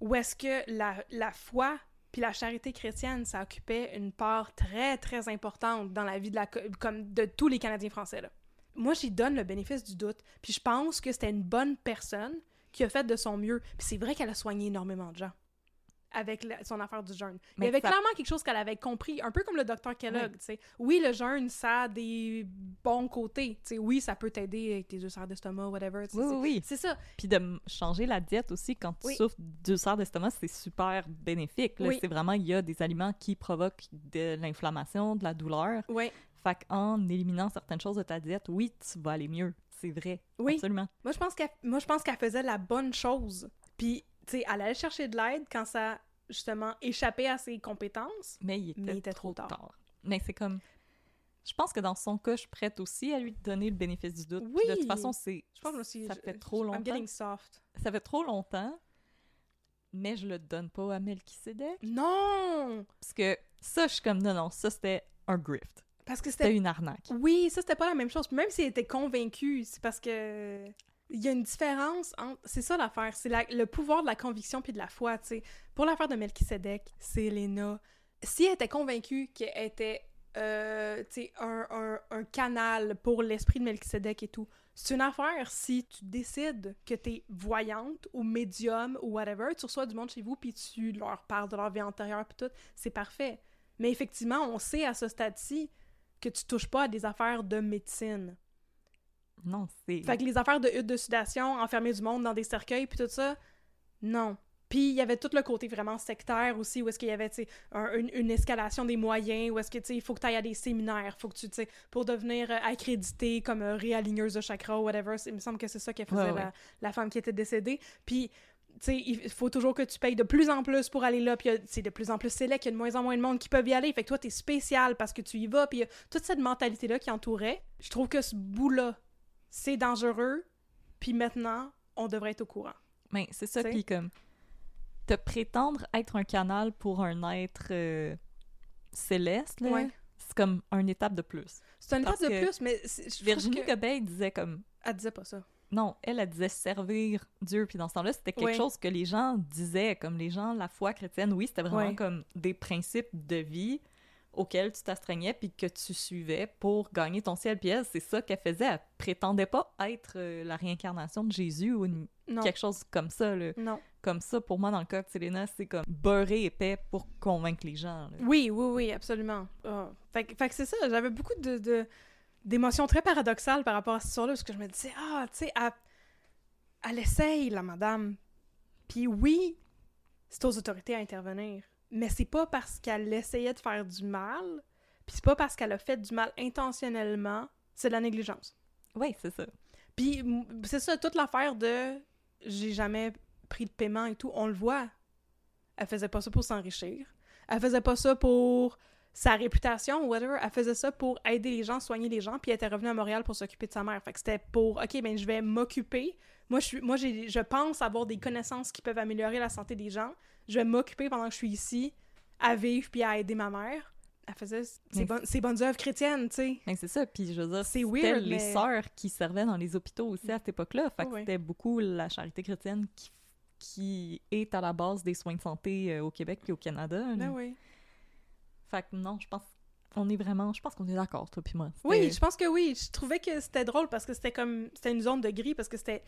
où est-ce que la, la foi puis la charité chrétienne, ça occupait une part très, très importante dans la vie de, la, co- comme de tous les Canadiens français. Là. Moi, j'y donne le bénéfice du doute, puis je pense que c'était une bonne personne qui a fait de son mieux. Puis c'est vrai qu'elle a soigné énormément de gens avec la- son affaire du jeûne. Il Mais y avait ça- clairement quelque chose qu'elle avait compris, un peu comme le docteur Kellogg, Oui. tu sais. Oui, le jeûne, ça a des bons côtés. Tu sais, oui, ça peut t'aider avec tes ulcères d'estomac, whatever. Oui, oui, oui. C'est ça. Puis de changer la diète aussi quand tu Oui. souffres d'ulcère d'estomac, c'est super bénéfique. Oui. C'est vraiment, il y a des aliments qui provoquent de l'inflammation, de la douleur. Ouais. Fait qu'en éliminant certaines choses de ta diète, oui, tu vas aller mieux. C'est vrai. Oui. Absolument. Moi, je pense qu'elle, moi, je pense qu'elle faisait la bonne chose. Puis, tu sais, elle allait chercher de l'aide quand ça, justement, échappait à ses compétences. Mais il était, Mais il était trop tard. tard. Mais c'est comme. Je pense que dans son cas, je suis prête aussi à lui donner le bénéfice du doute. Puis Oui. De toute façon, c'est. Je pense que aussi... Ça je- fait trop I'm longtemps. getting soft. Ça fait trop longtemps, mais je le donne pas à Melchisedec. Non! Parce que ça, je suis comme, non, non, ça c'était un grift. Parce que C'était une arnaque. Oui, ça, c'était pas la même chose. Même s'il était convaincu, c'est parce que... Il y a une différence entre... C'est ça l'affaire. C'est le pouvoir de la conviction puis de la foi, tu sais. Pour l'affaire de Melchisedec, c'est Léna. Si elle était convaincue qu'elle était, euh, un- un canal pour l'esprit de Melchisedec et tout, c'est une affaire si tu décides que t'es voyante ou médium ou whatever, tu reçois du monde chez vous puis tu leur parles de leur vie antérieure puis tout, c'est parfait. Mais effectivement, on sait à ce stade-ci que tu touches pas à des affaires de médecine. Non, c'est. Fait que les affaires de hutte de sudation, enfermer du monde dans des cercueils puis tout ça, non. Puis il y avait tout le côté vraiment sectaire aussi, où est-ce qu'il y avait, un- une, une escalation des moyens, où est-ce que, il faut que tu ailles à des séminaires, faut que tu, sais, pour devenir euh, accrédité comme euh, réaligneuse de chakra ou whatever, il me semble que c'est ça qu'elle faisait Ouais, ouais. La, la femme qui était décédée. Puis, tu sais, il faut toujours que tu payes de plus en plus pour aller là, puis c'est de plus en plus sélect, il y a de moins en moins de monde qui peuvent y aller, fait que toi, t'es spécial parce que tu y vas, puis il y a toute cette mentalité-là qui entourait. Je trouve que ce bout-là, c'est dangereux, puis maintenant, on devrait être au courant. Mais c'est ça, puis comme te prétendre être un canal pour un être euh, céleste, là, Ouais. c'est comme une étape de plus. C'est un étape de plus, mais je Virginie que... Gobeil disait comme Elle disait pas ça. non, elle, elle disait servir Dieu, puis dans ce temps-là, c'était quelque Ouais. chose que les gens disaient, comme les gens, la foi chrétienne, oui, c'était vraiment Ouais. comme des principes de vie auxquels tu t'astreignais puis que tu suivais pour gagner ton ciel. Puis elle, c'est ça qu'elle faisait. Elle prétendait pas être euh, la réincarnation de Jésus ou une- quelque chose comme ça. là. Non. Comme ça, pour moi, dans le cas de Selena, c'est comme beurrer épais pour convaincre les gens. là. Oui, oui, oui, absolument. Ah. Fait, que- fait que c'est ça, j'avais beaucoup de, de- d'émotions très paradoxales par rapport à cette histoire-là, parce que je me disais, ah, tu sais, elle, elle essaye, la madame. Puis oui, c'est aux autorités à intervenir. Mais c'est pas parce qu'elle essayait de faire du mal, puis c'est pas parce qu'elle a fait du mal intentionnellement, c'est de la négligence. Oui, c'est ça. Puis c'est ça, toute l'affaire de j'ai jamais pris de paiement et tout, on le voit. Elle faisait pas ça pour s'enrichir. Elle faisait pas ça pour sa réputation ou whatever. Elle faisait ça pour aider les gens, soigner les gens, puis elle était revenue à Montréal pour s'occuper de sa mère. Fait que c'était pour OK, ben je vais m'occuper. Moi je suis moi je pense avoir des connaissances qui peuvent améliorer la santé des gens. Je vais m'occuper pendant que je suis ici à vivre puis à aider ma mère. Elle faisait ses, Mais- bonnes, ses bonnes œuvres chrétiennes, tu sais. Mais c'est ça, puis je veux dire, C'est c'était weird, les mais- sœurs qui servaient dans les hôpitaux aussi à cette époque-là. Fait que Ouais. c'était beaucoup la charité chrétienne qui, qui est à la base des soins de santé euh, au Québec et au Canada. Ben oui. Fait que non, je pense qu'on est vraiment... Je pense qu'on est d'accord, toi puis moi. Oui, je pense que oui. Je trouvais que c'était drôle parce que c'était comme. C'était une zone de gris parce que c'était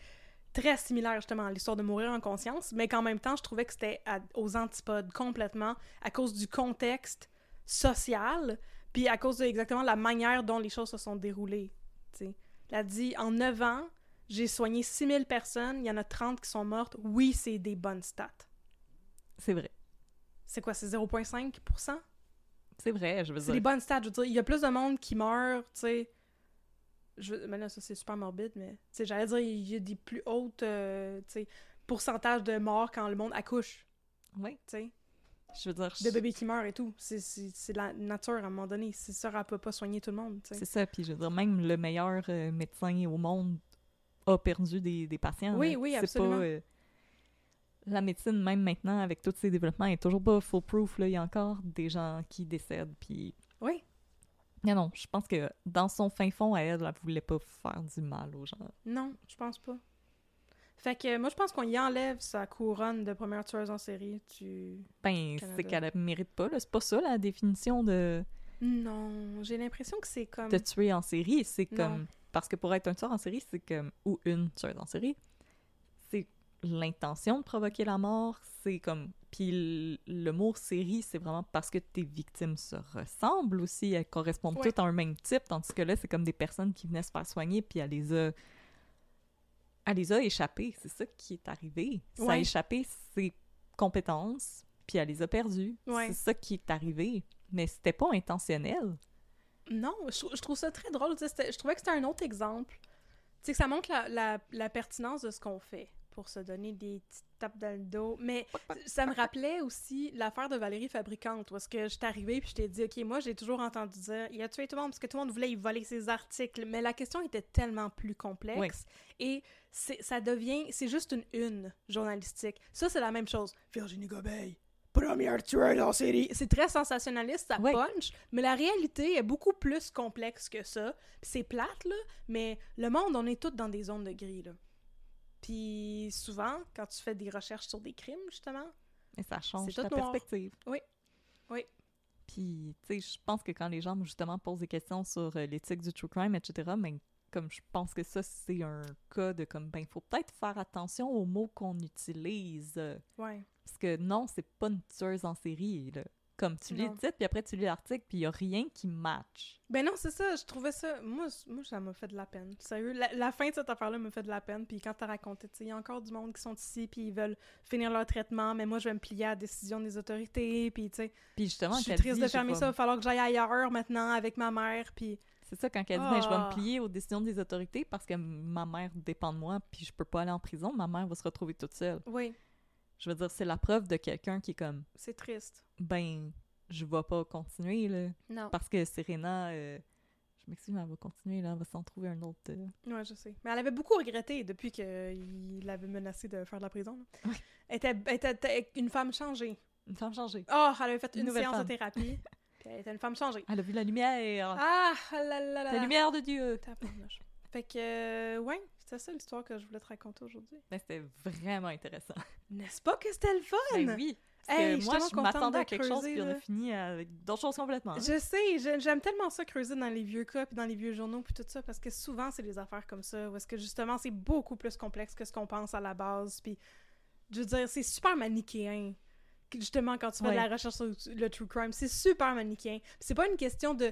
très similaire justement à l'histoire de mourir en conscience, mais qu'en même temps, je trouvais que c'était aux antipodes complètement à cause du contexte social, puis à cause de exactement la manière dont les choses se sont déroulées. tu sais. Elle a dit en 9 ans, j'ai soigné 6000 personnes, il y en a 30 qui sont mortes. Oui, c'est des bonnes stats. C'est vrai. C'est quoi, c'est 0,5 C'est vrai, je veux C'est dire. des bonnes stats. Je veux dire, il y a plus de monde qui meurt, tu sais. Je... Mais là, ça, c'est super morbide, mais... Tu sais, j'allais dire, il y a des plus hautes, euh, pourcentages de morts quand le monde accouche, Oui, tu sais. je veux dire... De bébés qui meurent et tout. C'est- la nature, à un moment donné. C'est ça, elle peut pas soigner tout le monde, C'est ça, puis je veux dire, même le meilleur euh, médecin au monde a perdu des, des patients. Oui, là. oui, absolument. Pas, euh, La médecine, même maintenant, avec tous ces développements, est toujours pas foolproof. Là. Il y a encore des gens qui décèdent, puis... Oui. Non, non, je pense que dans son fin fond, elle, elle voulait pas faire du mal aux gens. Non, je pense pas. Fait que moi, je pense qu'on y enlève sa couronne de première tueuse en série. Ben, c'est qu'elle mérite pas, là. C'est pas ça, la définition de, Non, j'ai l'impression que c'est comme... de tuer en série. C'est comme... Parce que pour être un tueur en série, c'est comme... Ou une tueuse en série, c'est l'intention de provoquer la mort, c'est comme... Puis le, mot série, c'est vraiment parce que tes victimes se ressemblent aussi, elles correspondent Ouais. toutes à un même type, tandis que là, c'est comme des personnes qui venaient se faire soigner, puis elle les a... Elle les a échappées, c'est ça qui est arrivé. Ça a échappé ses compétences, puis elle les a perdues. Ouais. C'est ça qui est arrivé. Mais c'était pas intentionnel. Non, je, trou- je trouve ça très drôle. Je trouvais que c'était un autre exemple. Tu sais, que ça montre la, la- la pertinence de ce qu'on fait pour se donner des petites tapes dans le dos. Mais ça me rappelait aussi l'affaire de Valérie Fabricante, où est-ce que je suis arrivée puis je t'ai dit, OK, moi, j'ai toujours entendu dire, il a tué tout le monde parce que tout le monde voulait y voler ses articles. Mais la question était tellement plus complexe. Et c'est- ça devient, c'est juste une une journalistique. Ça, c'est la même chose. Virginie Gobeil, première tueuse en série. C'est très sensationnaliste, ça Oui. punch, mais la réalité est beaucoup plus complexe que ça. C'est plate, là, mais le monde, on est tous dans des zones de gris, là. Puis souvent, quand tu fais des recherches sur des crimes, justement, Et ça change ta noir. perspective. Oui. Oui. Puis, tu sais, je pense que quand les gens, justement, posent des questions sur euh, l'éthique du true crime, etc., mais comme je pense que ça, c'est un cas de comme, ben, faut peut-être faire attention aux mots qu'on utilise. ouais. Parce que non, c'est pas une tueuse en série, là. Comme tu lis le titre, puis après tu lis l'article, puis il y a rien qui match. Ben non, c'est ça, je trouvais ça... Moi, moi ça m'a fait de la peine. Sérieux, la, la fin de cette affaire-là me fait de la peine, puis quand t'as raconté, tu sais, il y a encore du monde qui sont ici, puis ils veulent finir leur traitement, mais moi, je vais me plier à la décision des autorités, puis tu sais, Puis justement, je suis triste dit, de fermer ça, il va falloir que j'aille ailleurs maintenant avec ma mère, puis... C'est ça, quand elle dit, ben, je vais Ah. me plier aux décisions des autorités parce que ma mère dépend de moi, puis je peux pas aller en prison, ma mère va se retrouver toute seule. Oui, Je veux dire, c'est la preuve de quelqu'un qui est comme, c'est triste. ben, je vais pas continuer, là. Non. Parce que Serena, euh, je m'excuse, mais elle va continuer, là, elle va s'en trouver un autre. euh. Ouais, je sais. Mais elle avait beaucoup regretté depuis qu'il l'avait menacé de faire de la prison. Elle, était, elle était- était une femme changée. Une femme changée. Oh, elle avait fait Une séance femme. de thérapie. puis elle était une femme changée. Elle a vu la lumière. Ah, là là la là. lumière de Dieu. Fait que, euh, ouais, c'est ça l'histoire que je voulais te raconter aujourd'hui. Ben, c'était vraiment intéressant. N'est-ce pas que c'était le fun? Ben oui. Parce Hey, je que suis moi, je contente m'attendais à quelque chose, puis on a fini avec d'autres choses complètement. Je sais, j'ai- j'aime tellement ça creuser dans les vieux cas puis dans les vieux journaux puis tout ça parce que souvent c'est des affaires comme ça où est-ce que justement c'est beaucoup plus complexe que ce qu'on pense à la base puis je veux dire c'est super manichéen justement quand tu fais Ouais. de la recherche sur le true crime c'est super manichéen c'est pas une question de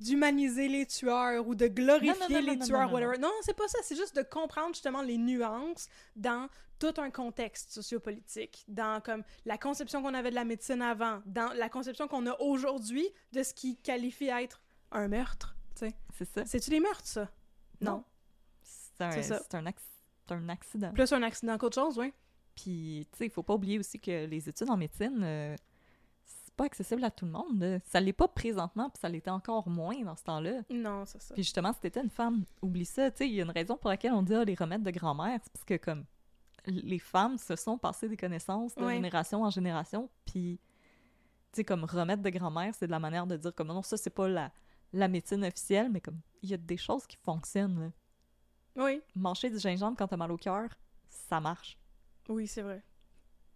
d'humaniser les tueurs ou de glorifier Non, non, non, les tueurs whatever non c'est pas ça c'est juste de comprendre justement les nuances dans tout un contexte sociopolitique, dans comme la conception qu'on avait de la médecine avant, dans la conception qu'on a aujourd'hui de ce qui qualifie être un meurtre. tu sais. C'est ça. C'est-tu des meurtres, ça? Non. C'est un, un, acc- un accident. Plus un accident qu'autre chose, oui. Puis, tu sais, il faut pas oublier aussi que les études en médecine, euh, c'est pas accessible à tout le monde. Ça l'est pas présentement, puis ça l'était encore moins dans ce temps-là. Non, c'est ça. Puis justement, si t'étais une femme, oublie ça. Tu sais, il y a une raison pour laquelle on dit ah, les remèdes de grand-mère. C'est parce que, comme, les femmes se sont passées des connaissances de Ouais. génération en génération. Puis, tu sais, comme remède de grand-mère, c'est de la manière de dire comme non, ça, c'est pas la, la médecine officielle, mais comme, il y a des choses qui fonctionnent. là. Oui, Manger du gingembre quand t'as mal au cœur, ça marche. Oui, c'est vrai.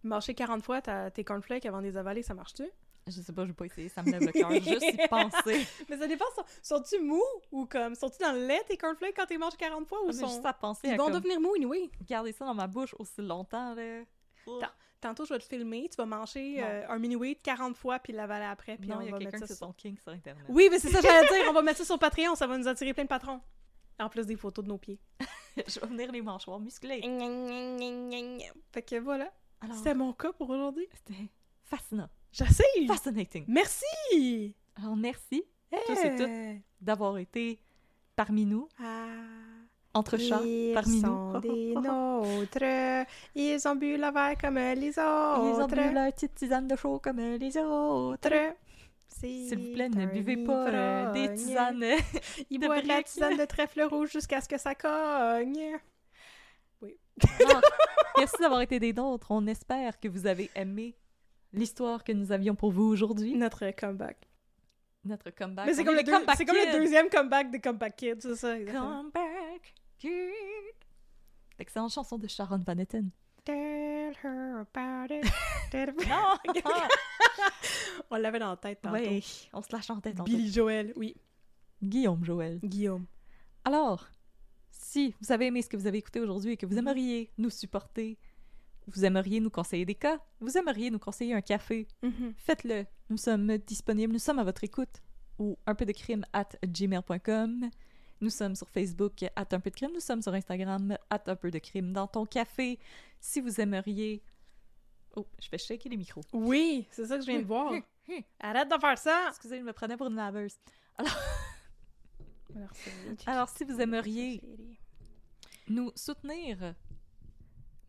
Marcher 40 fois tes cornflakes avant de les avaler, ça marche-tu? Je sais pas, j'ai pas essayé, ça me lève le cœur juste y penser. Mais ça dépend, sont- sont-tu mous ou comme, sont-tu dans le lait tes cornflakes quand t'es manges 40 fois ou Ah, sont... juste à penser Ils à vont comme, devenir mous, oui. garder ça dans ma bouche aussi longtemps, là. Tant- Tantôt, je vais te filmer, tu vas manger euh, un mini-wheat 40 fois puis l'avaler après, puis non, on il y a va quelqu'un mettre qui ça c'est sur... son king sur Internet. Oui, mais c'est ça que j'allais dire, on va mettre ça sur Patreon, ça va nous attirer plein de patrons. En plus des photos de nos pieds. je vais venir les mâchoires musclés. Fait que voilà, c'était mon cas pour aujourd'hui. c'était fascinant. J'essaye! Fascinating. Merci! Alors, merci tous et toutes Hey! d'avoir été parmi nous, Ah, entre chats, ils parmi sont nous. des nôtres. Ils ont bu le verre comme les Ils ont autres. bu leur petite tisane de chaud comme les autres. S'il vous plaît, ne buvez pas euh, des ivrogne. tisanes. Il de boit de la tisane de trèfle rouge jusqu'à ce que ça cogne. Non. Merci d'avoir été des nôtres. On espère que vous avez aimé l'histoire que nous avions pour vous aujourd'hui. Notre comeback. Notre comeback. Mais c'est comme, le deux- comeback comme le deuxième comeback des Comeback Kids, c'est ça, exactement. Comeback Kid. Excellente chanson de Sharon Van Etten. Tell her about it. Tell- Non! On l'avait dans la tête tantôt. oui, on se la chantait tantôt. Billy Joel, oui. Guillaume Joël. Guillaume. Alors, si vous avez aimé ce que vous avez écouté aujourd'hui et que vous aimeriez nous supporter, vous aimeriez nous conseiller des cas, vous aimeriez nous conseiller un café, Mhm. faites-le. Nous sommes disponibles, nous sommes à votre écoute ou un peu de crime at gmail.com. Nous sommes sur Facebook at un peu de crime, nous sommes sur Instagram at un peu de crime dans ton café. Si vous aimeriez... Oh, je fais shaker les micros. Oui, c'est ça que je viens de voir. Arrête de faire ça! Excusez, je me prenais pour une laveuse. Merci. Alors, si vous aimeriez nous soutenir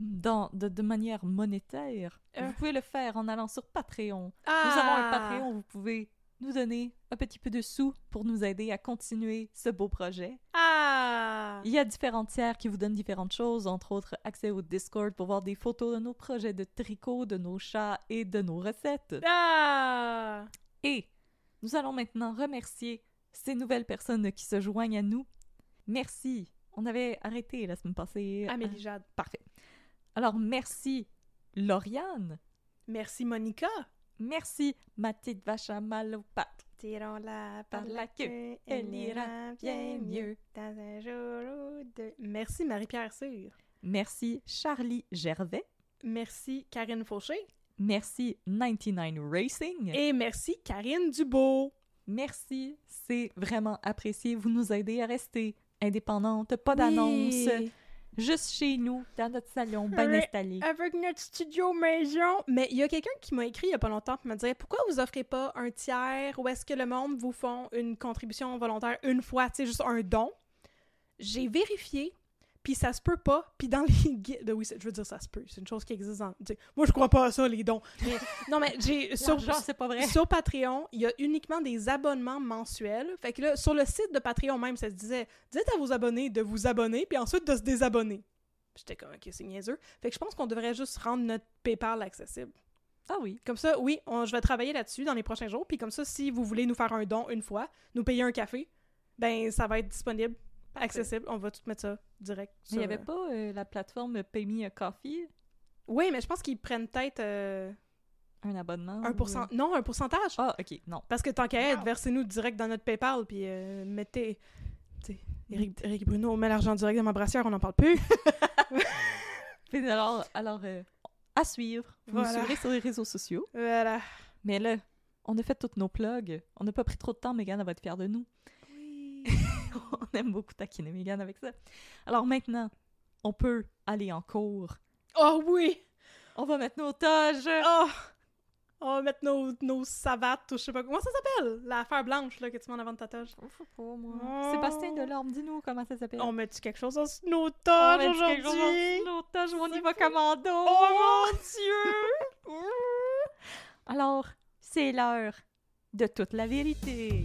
dans, de, de manière monétaire, Euh. vous pouvez le faire en allant sur Patreon. Ah! Nous avons un Patreon, vous pouvez nous donner un petit peu de sous pour nous aider à continuer ce beau projet. Ah! Il y a différentes tiers qui vous donnent différentes choses, entre autres accès au Discord pour voir des photos de nos projets de tricot, de nos chats et de nos recettes. Ah! Et nous allons maintenant remercier ces nouvelles personnes qui se joignent à nous. Merci. On avait arrêté la semaine passée. Amélie Jade. Parfait. Alors, merci Lauriane. Merci Monica. Merci ma petite vache à mal aux pattes. Tirons-la Par la queue, elle ira bien mieux. dans un jour ou deux. Merci Marie-Pierre Cyr. Merci Charlie Gervais. Merci Karine Fauché. Merci 99 Racing. Et merci Karine Dubo. Merci, c'est vraiment apprécié. Vous nous aidez à rester indépendante, pas d'annonce. Juste chez nous, dans notre salon, bien Oui. installé. Avec notre studio maison. Mais il y a quelqu'un qui m'a écrit il y a pas longtemps pour me dire pourquoi vous offrez pas un tiers ou est-ce que le monde vous font une contribution volontaire une fois, tu sais, juste un don? J'ai vérifié, puis ça se peut pas. Puis dans les guides, oui, je veux dire ça se peut, c'est une chose qui existe. Dans, moi je crois pas à ça les dons. Mais- non mais j'ai sur, L'argent, c'est pas vrai. sur Patreon, il y a uniquement des abonnements mensuels. Fait que là, sur le site de Patreon même, ça se disait dites à vos abonnés de vous abonner, puis ensuite de se désabonner. J'étais comme, ok, c'est niaiseux. Fait que je pense qu'on devrait juste rendre notre PayPal accessible. Ah oui. Comme ça, oui, on- je vais travailler là-dessus dans les prochains jours. Puis comme ça, si vous voulez nous faire un don une fois, nous payer un café, ben ça va être disponible, accessible. On va tout mettre ça direct. Mais il n'y avait euh, pas euh, la plateforme Pay Me a Coffee, Oui, mais je pense qu'ils prennent peut-être euh, un abonnement? un ou, pourcent... Non, un pourcentage. Ah, ok, non. Parce que tant qu'à être, versez-nous direct dans notre PayPal, puis euh, mettez. Tu sais, Eric, Eric Bruno met l'argent direct dans ma brassière, on n'en parle plus. Puis alors, alors euh, à suivre. Vous Voilà. nous suivrez sur les réseaux sociaux. voilà. Mais là, on a fait toutes nos plugs. On n'a pas pris trop de temps, Megan, elle va être fière de nous. on aime beaucoup taquiner Megan avec ça. Alors maintenant, on peut aller en cours. Oh oui! On va mettre nos toges. Oh! On va mettre nos, nos savates, ou je sais pas comment ça s'appelle, l'affaire blanche là, que tu mets en avant de ta toge. Sais pas, moi. Oh. Sébastien Delorme, dis-nous comment ça s'appelle. On met-tu quelque chose dans nos toges aujourd'hui? nos toges on y va commando. Oh mon dieu! Alors, c'est l'heure de toute la vérité.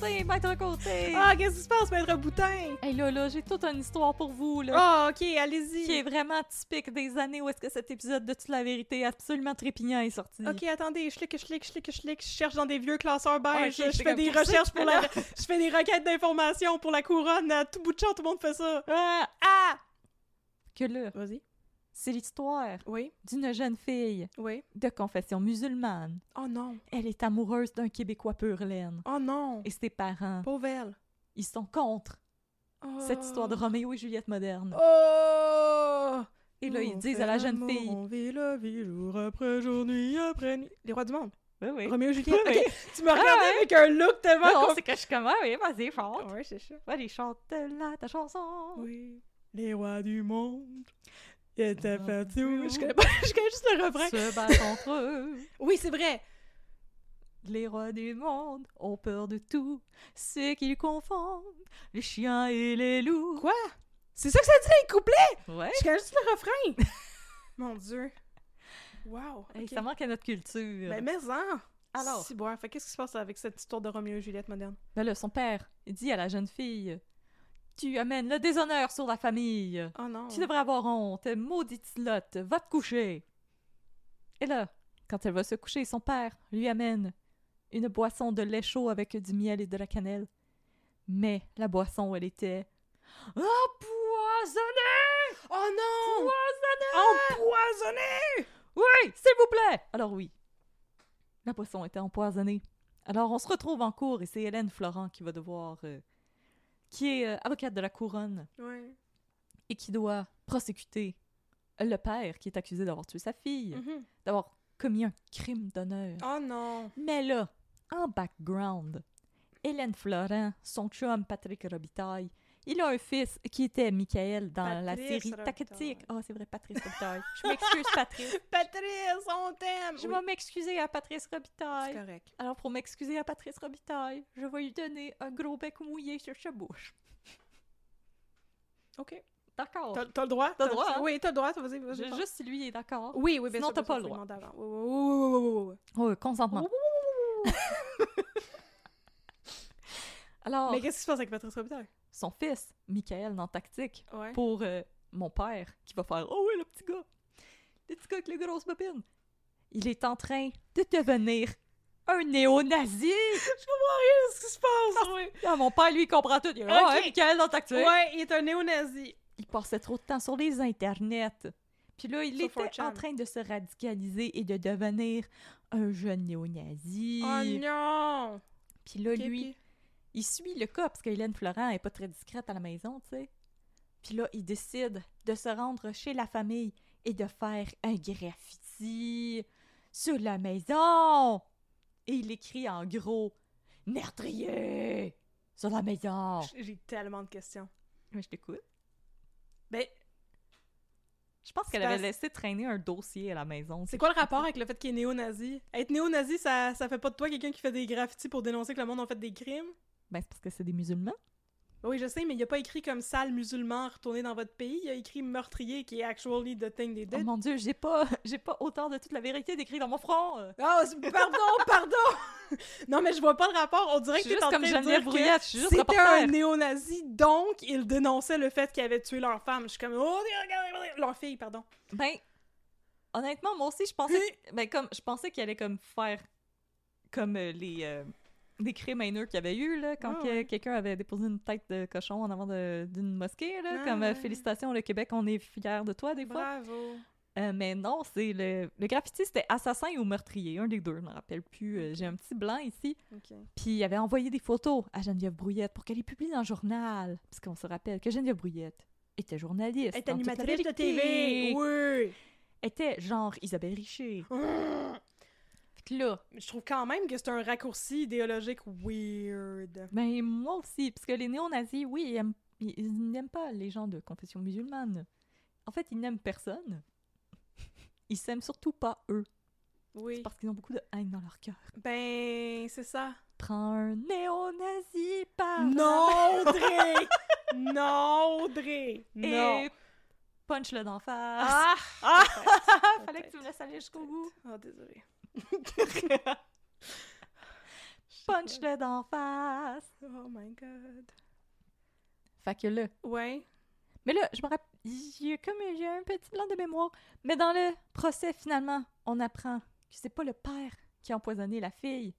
Côté, Maître Côté! Ah, qu'est-ce qui se passe, maître Boutin? Hey là, là, j'ai toute une histoire pour vous, là. Ah, ok, qui est allez-y. vraiment typique des années où est-ce que cet épisode de Toute la vérité absolument trépignant est sorti. Ok, attendez, je clique, je clique, je clique, je clique, je cherche dans des vieux classeurs beige, Ah, ok, je fais des recherches pour la... Je fais des requêtes d'informations pour la couronne, à tout bout de champ, tout le monde fait ça. Ah! Ah! Que là, Vas-y. C'est l'histoire Oui, d'une jeune fille oui. de confession musulmane. Oh non. Elle est amoureuse d'un Québécois pur laine. Oh non. Et ses parents, Pauvre elle. ils sont contre cette histoire de Roméo et Juliette moderne. Oh! Et là, ils On disent à la jeune fille... On vit la vie jour après jour, nuit après nuit. Les rois du monde. Oui, oui. Roméo et Juliette. Oui, tu me regardais avec un look tellement... Non, c'est que je suis comme, ah oui, vas-y, chante. Ouais, c'est ça. Allez, chante là ta chanson. Oui. Les rois du monde étaient Ah, partout. oui. Je connais pas, je connais juste le refrain. Se battent entre eux. Oui, c'est vrai. Les rois du monde ont peur de tout, ce qu'ils confondent, les chiens et les loups. Quoi? C'est ça que ça dit dans les couplets? Ouais. Je connais juste le refrain. Mon Dieu. Wow. Hey, ok. Ça manque à notre culture. Ben, mais en. Alors? Si, bon, fait qu'est-ce qui se passe avec cette histoire de Roméo et Juliette moderne? Ben là, son père il dit à la jeune fille Tu amènes le déshonneur sur la famille. Oh non. Tu devrais avoir honte, maudite slotte, va te coucher. Et là, quand elle va se coucher, son père lui amène une boisson de lait chaud avec du miel et de la cannelle. Mais la boisson, elle était empoisonnée! Oh non! Empoisonnée! Empoisonné! Oui, s'il vous plaît! Alors oui, la boisson était empoisonnée. Alors on se retrouve en cours et c'est Hélène Florent qui va devoir... euh, qui est euh, avocate de la couronne Ouais. et qui doit prosécuter le père qui est accusé d'avoir tué sa fille, Mhm. d'avoir commis un crime d'honneur. Oh non. Mais là, en background, Hélène Florent, son chum Patrick Robitaille, il a un fils qui était Michael dans la série Robitaille. Tactique. Ah, c'est vrai, Patrice Robitaille. Je m'excuse, Patrice. Patrice, on t'aime! Je Oui, vais m'excuser à Patrice C'est Robitaille. correct. Alors, pour m'excuser à Patrice Robitaille, je vais lui donner un gros bec mouillé sur sa bouche. OK. D'accord. T'as t'as le droit? T'as le droit, hein? Oui, t'as le droit. Vas-y, vas-y. Juste si lui est d'accord. Oui, oui, bien Sinon, sûr. t'as pas le droit. Oui. Oui, consentement. Alors, Mais qu'est-ce qui se passe avec Patrice Robitaille? Son fils, Michael, dans Tactique, Ouais. pour euh, mon père, qui va faire Oh oui, le petit gars, le petit gars avec les grosses bobines. Il est en train de devenir un néo-nazi. Je comprends rien de ce qui se passe. Ah, mon père, lui, il comprend tout. Il est. Ouais, Michael dans Tactique. Ouais, il est un néo-nazi. Il passait trop de temps sur les internets. Puis là, il était 4chan. en train de se radicaliser et de devenir un jeune néo-nazi. Oh non! Puis là, lui, il suit le cas parce que Hélène Florent est pas très discrète à la maison, tu sais. Puis là, il décide de se rendre chez la famille et de faire un graffiti sur la maison. Et il écrit en gros Meurtrier sur la maison. J'ai tellement de questions. Mais je t'écoute. Ben, Je pense qu'elle avait laissé traîner un dossier à la maison. c'est quoi le rapport avec le fait qu'il est néo-nazi? Être néo-nazi, ça, ça fait pas de toi quelqu'un qui fait des graffitis pour dénoncer que le monde a fait des crimes? Ben, c'est parce que c'est des musulmans. Oui, je sais, mais il a pas écrit comme sale musulman retourné dans votre pays. Il a écrit meurtrier qui est actually the thing they Oh did. mon dieu, j'ai pas, j'ai pas autant de toute la vérité décrit dans mon front. Oh, pardon, pardon! non, mais je vois pas le rapport. On dirait que t'es en comme train de dire que c'était un néo-nazi, donc il dénonçait le fait qu'ils avaient tué leur femme. Je suis comme, oh, leur fille, pardon. Ben, honnêtement, moi aussi, je pensais, que- ben, comme, je pensais qu'il allait comme faire comme euh, les, euh, les crimes haineux qu'il y avait eu, là, quand Ah que- ouais. quelqu'un avait déposé une tête de cochon en avant d'une mosquée, là, Ah comme euh, ouais. félicitations, le Québec, on est fiers de toi, des fois. Bravo. Euh, mais non, c'est le, le graffiti, c'était assassin ou meurtrier, un des deux, je me rappelle plus. euh, J'ai un petit blanc ici. Puis il avait envoyé des photos à Geneviève Brouillette pour qu'elle les publie dans le journal. Parce qu'on se rappelle que Geneviève Brouillette était journaliste. Elle la animatrice de. TV. Oui. Était genre Isabelle Richer. Là, Mais je trouve quand même que c'est un raccourci idéologique weird. ben moi aussi, parce que les néo-nazis, oui, ils, aiment- ils- ils n'aiment pas les gens de confession musulmane. En fait, ils n'aiment personne. Ils s'aiment surtout pas eux. Oui. C'est parce qu'ils ont beaucoup de haine dans leur cœur. Ben, c'est ça. Prends un néo-nazi par Non, Audrey! non, Audrey! Non! Et punch-le d'en face. Ah! Ah! Fallait que tu me laisses aller jusqu'au bout. Oh, désolé. Punch-le d'en face. Oh my god. Fait que là. Ouais. Mais là, je me rappelle. J'ai comme j'ai un petit blanc de mémoire. Mais dans le procès, finalement, on apprend que c'est pas le père qui a empoisonné la fille.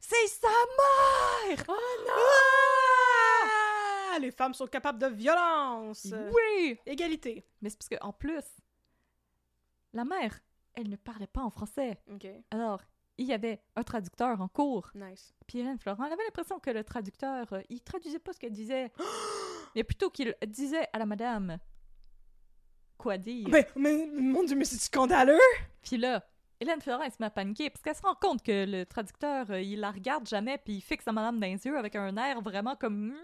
C'est sa mère! Oh non! Ah! Les femmes sont capables de violence! Oui! Égalité. Mais c'est parce qu'en plus, la mère, elle ne parlait pas en français. Ok. Alors, il y avait un traducteur en cours. Nice. Puis Hélène Florent, elle avait l'impression que le traducteur, euh, il traduisait pas ce qu'elle disait, mais plutôt qu'il disait à la madame quoi dire? Mais, mais, mon dieu, mais c'est scandaleux! Puis là, Hélène Florent, elle se met à paniquer parce qu'elle se rend compte que le traducteur, euh, il la regarde jamais puis il fixe sa madame dans les yeux avec un air vraiment comme...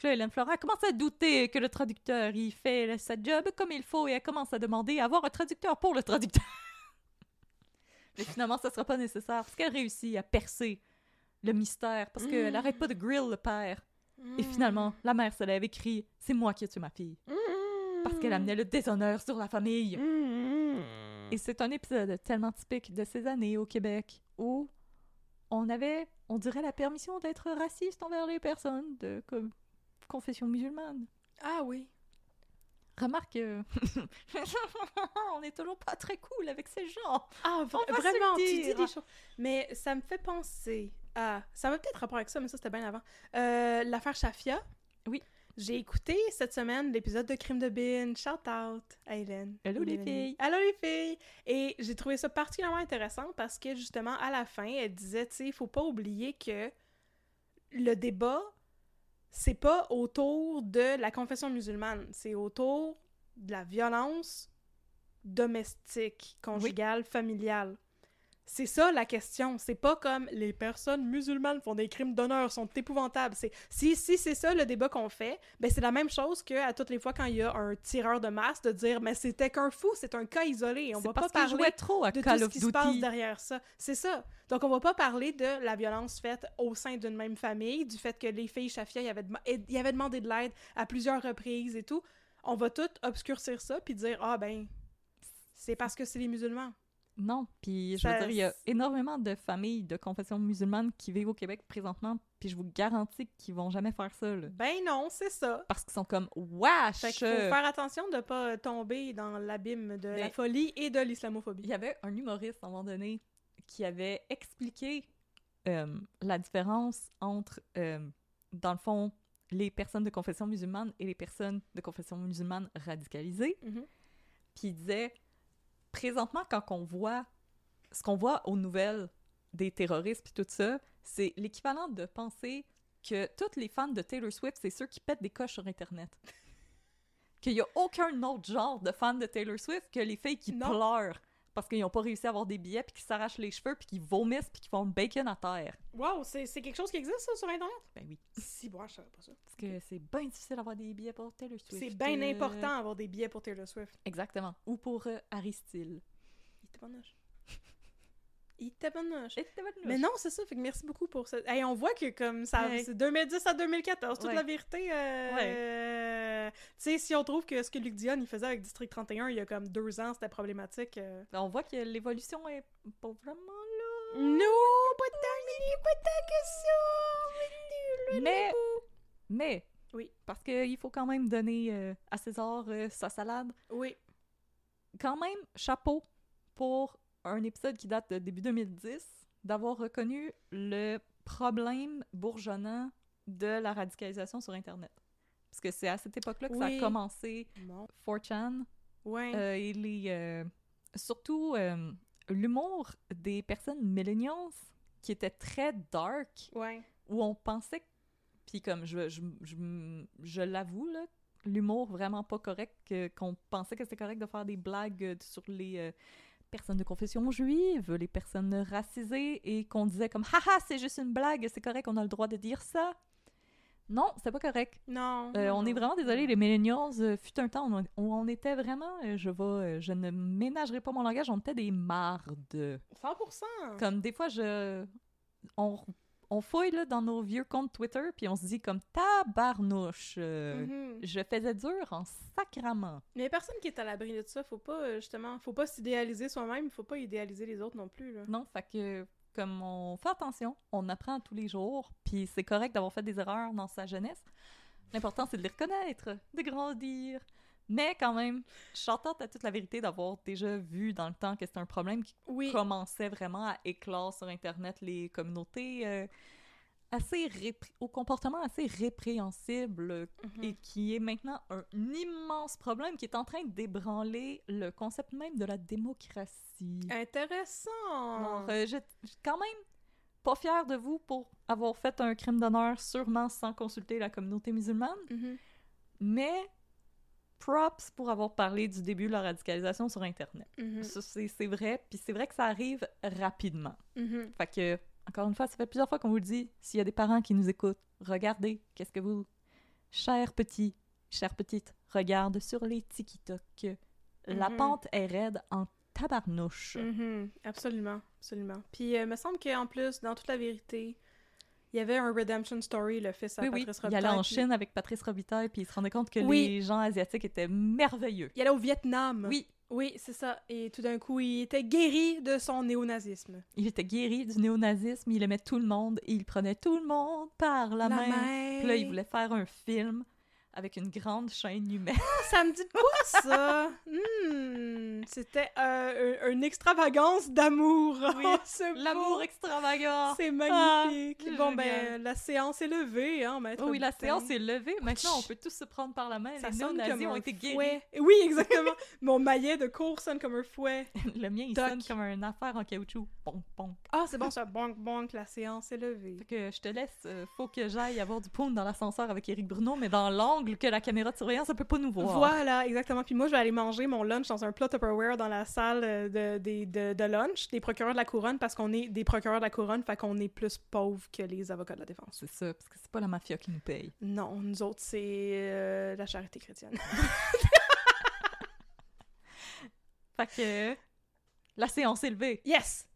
Puis là, Hélène Florent commence à douter que le traducteur, il fait sa job comme il faut et elle commence à demander à avoir un traducteur pour le traducteur. Mais finalement, ça sera pas nécessaire parce qu'elle réussit à percer le mystère parce qu'elle arrête pas de grill le père. Et finalement, la mère se lève et crie « C'est moi qui ai tué ma fille » parce qu'elle amenait le déshonneur sur la famille. Et c'est un épisode tellement typique de ces années au Québec où on avait, on dirait, la permission d'être raciste envers les personnes de comme, confession musulmane. Ah oui. Remarque, euh, on est toujours pas très cool avec ces gens. Ah, On va vraiment, tu dis des choses. Mais ça me fait penser à. Ça avait peut-être rapport avec ça, mais ça, c'était bien avant. Euh, L'affaire Shafia. Oui. J'ai écouté cette semaine l'épisode de Crime de Bin. Shout out à Hélène. Hello, les filles. Allô les filles! Et j'ai trouvé ça particulièrement intéressant parce que justement, à la fin, elle disait, tu sais, il faut pas oublier que le débat, c'est pas autour de la confession musulmane, c'est autour de la violence domestique, conjugale, familiale. C'est ça la question. C'est pas comme les personnes musulmanes font des crimes d'honneur, sont épouvantables. C'est si si c'est ça le débat qu'on fait, ben c'est la même chose que à toutes les fois quand il y a un tireur de masse de dire mais c'était qu'un fou, c'est un cas isolé. On va pas parce parler trop à de Call tout ce qui se passe derrière ça. C'est ça. Donc, on va pas parler de la violence faite au sein d'une même famille, du fait que les filles Shafia, y avaient, y avaient demandé de l'aide à plusieurs reprises et tout. On va tout obscurcir ça puis dire, ah ben, c'est parce que c'est les musulmans. Non, puis je veux dire, il y a énormément de familles de confession musulmane qui vivent au Québec présentement, puis je vous garantis qu'ils vont jamais faire ça, là. Ben non, c'est ça. Parce qu'ils sont comme « Wesh! Fait qu'il faut faire attention de pas tomber dans l'abîme de la Mais- folie et de l'islamophobie. Il y avait un humoriste à un moment donné qui avait expliqué euh, la différence entre, euh, dans le fond, les personnes de confession musulmane et les personnes de confession musulmane radicalisées. Mhm. Puis il disait, présentement, quand on voit ce qu'on voit aux nouvelles des terroristes puis tout ça, c'est l'équivalent de penser que tous les fans de Taylor Swift, c'est ceux qui pètent des coches sur Internet. Qu'il n'y a aucun autre genre de fan de Taylor Swift que les filles qui Non. pleurent parce qu'ils n'ont pas réussi à avoir des billets puis qui s'arrachent les cheveux puis qui vomissent puis qui font le bacon à terre. Wow, c'est quelque chose qui existe, ça, sur Internet? Ben oui. Si, bon, je savais pas ça. Parce que c'est bien difficile d'avoir des billets pour Taylor Swift. C'est bien Euh, important d'avoir des billets pour Taylor Swift. Exactement. Ou pour euh, Harry Styles. Il tabarnouche. Il tabarnouche. Mais non, c'est ça. Fait que merci beaucoup pour ça. Hey, on voit que comme ça, Ouais. c'est 2010 à 2014, toute Ouais. la vérité. euh, euh, Tu sais, si on trouve que ce que Luc Dion il faisait avec District 31 il y a comme deux ans, c'était problématique. euh. On voit que l'évolution est pas vraiment là. Non, pas tant, mais pas tant que ça. Mais, mais, Oui. parce qu'il faut quand même donner euh, à César sa salade. Oui. Quand même, chapeau pour un épisode qui date de début 2010, d'avoir reconnu le problème bourgeonnant de la radicalisation sur Internet. Parce que c'est à cette époque-là que ça a commencé Bon. 4chan, Ouais. Euh, et les, euh, surtout euh, l'humour des personnes millennials qui était très dark, ouais. où on pensait, puis comme je, je, je, je l'avoue, là, l'humour vraiment pas correct, qu'on pensait que c'était correct de faire des blagues euh, sur les personnes de confession juive, les personnes racisées, et qu'on disait comme « Haha, c'est juste une blague, c'est correct, on a le droit de dire ça ». Non, c'est pas correct. Non. Euh, non, on est vraiment désolé, les millennials, euh, fut un temps où on, était vraiment, euh, je vais, je ne ménagerai pas mon langage, on était des mardes. 100%. Comme des fois, je, on, on fouille là, dans nos vieux comptes Twitter, puis on se dit comme tabarnouche, euh, Mhm. je faisais dur en sacrament. Mais personne qui est à l'abri de ça. Faut pas, euh, justement, faut pas s'idéaliser soi-même, faut pas idéaliser les autres non plus. Là. Non, fait que comme on fait attention, on apprend tous les jours, puis c'est correct d'avoir fait des erreurs dans sa jeunesse. L'important, c'est de les reconnaître, de grandir. Mais quand même, je contente à toute la vérité d'avoir déjà vu dans le temps que c'était un problème qui Oui. commençait vraiment à éclore sur Internet les communautés euh, assez répr- au comportement assez répréhensible Mhm. et qui est maintenant un immense problème qui est en train d'ébranler le concept même de la démocratie. Intéressant. Alors, euh, je je suis quand même pas fière de vous pour avoir fait un crime d'honneur sûrement sans consulter la communauté musulmane, Mhm. mais props pour avoir parlé du début de la radicalisation sur Internet. Ça, c'est vrai, puis c'est vrai que ça arrive rapidement. Mhm. Fait que, encore une fois, ça fait plusieurs fois qu'on vous le dit, s'il y a des parents qui nous écoutent, regardez, qu'est-ce que vous, chers petits, chères petites, regardent sur les TikTok. La Mhm. pente est raide en tabarnouche. Mhm. Absolument, absolument. Puis, il me semble qu'en plus, dans toute la vérité, il y avait un redemption story, le fils à Oui, oui, Patrice il Robitaille. allait en puis- Chine avec Patrice Robitaille, puis il se rendait compte que Oui. les gens asiatiques étaient merveilleux. Il allait au Vietnam. Oui, Oui, c'est ça. Et tout d'un coup, il était guéri de son néonazisme. il était guéri du néonazisme, il aimait tout le monde, et il prenait tout le monde par la, main. Puis là, il voulait faire un film avec une grande chaîne humaine. Ça me dit de quoi, ça? Hmm, C'était euh, un- une extravagance d'amour. Oui, Oh, L'amour extravagant! C'est magnifique. Ah, bon, génial. ben, la séance est levée, hein, maître Oui, la séance est levée. Maintenant, on peut tous se prendre par la main. Ça les néo-nazis ont été guéris. fouet. Oui, exactement. Mon maillet de cours sonne comme un fouet. Le mien, il sonne comme une affaire en caoutchouc. Bonk, bonk. Ah, c'est bon, ça. Bonk, bonk, la séance est levée. Fait que je te laisse. euh, faut que j'aille avoir du pound dans l'ascenseur avec Éric Bruno, mais dans l'angle que la caméra de surveillance ne peut pas nous voir. Voilà, exactement. Puis moi, je vais aller manger mon lunch dans un plat Tupperware dans la salle euh, de, de lunch des procureurs de la couronne parce qu'on est des procureurs de la couronne, fait qu'on est plus pauvres que les avocats de la défense. C'est ça, parce que c'est pas la mafia qui nous paye. Non, nous autres, c'est euh, la charité chrétienne. Fait que. La séance est levée. Yes!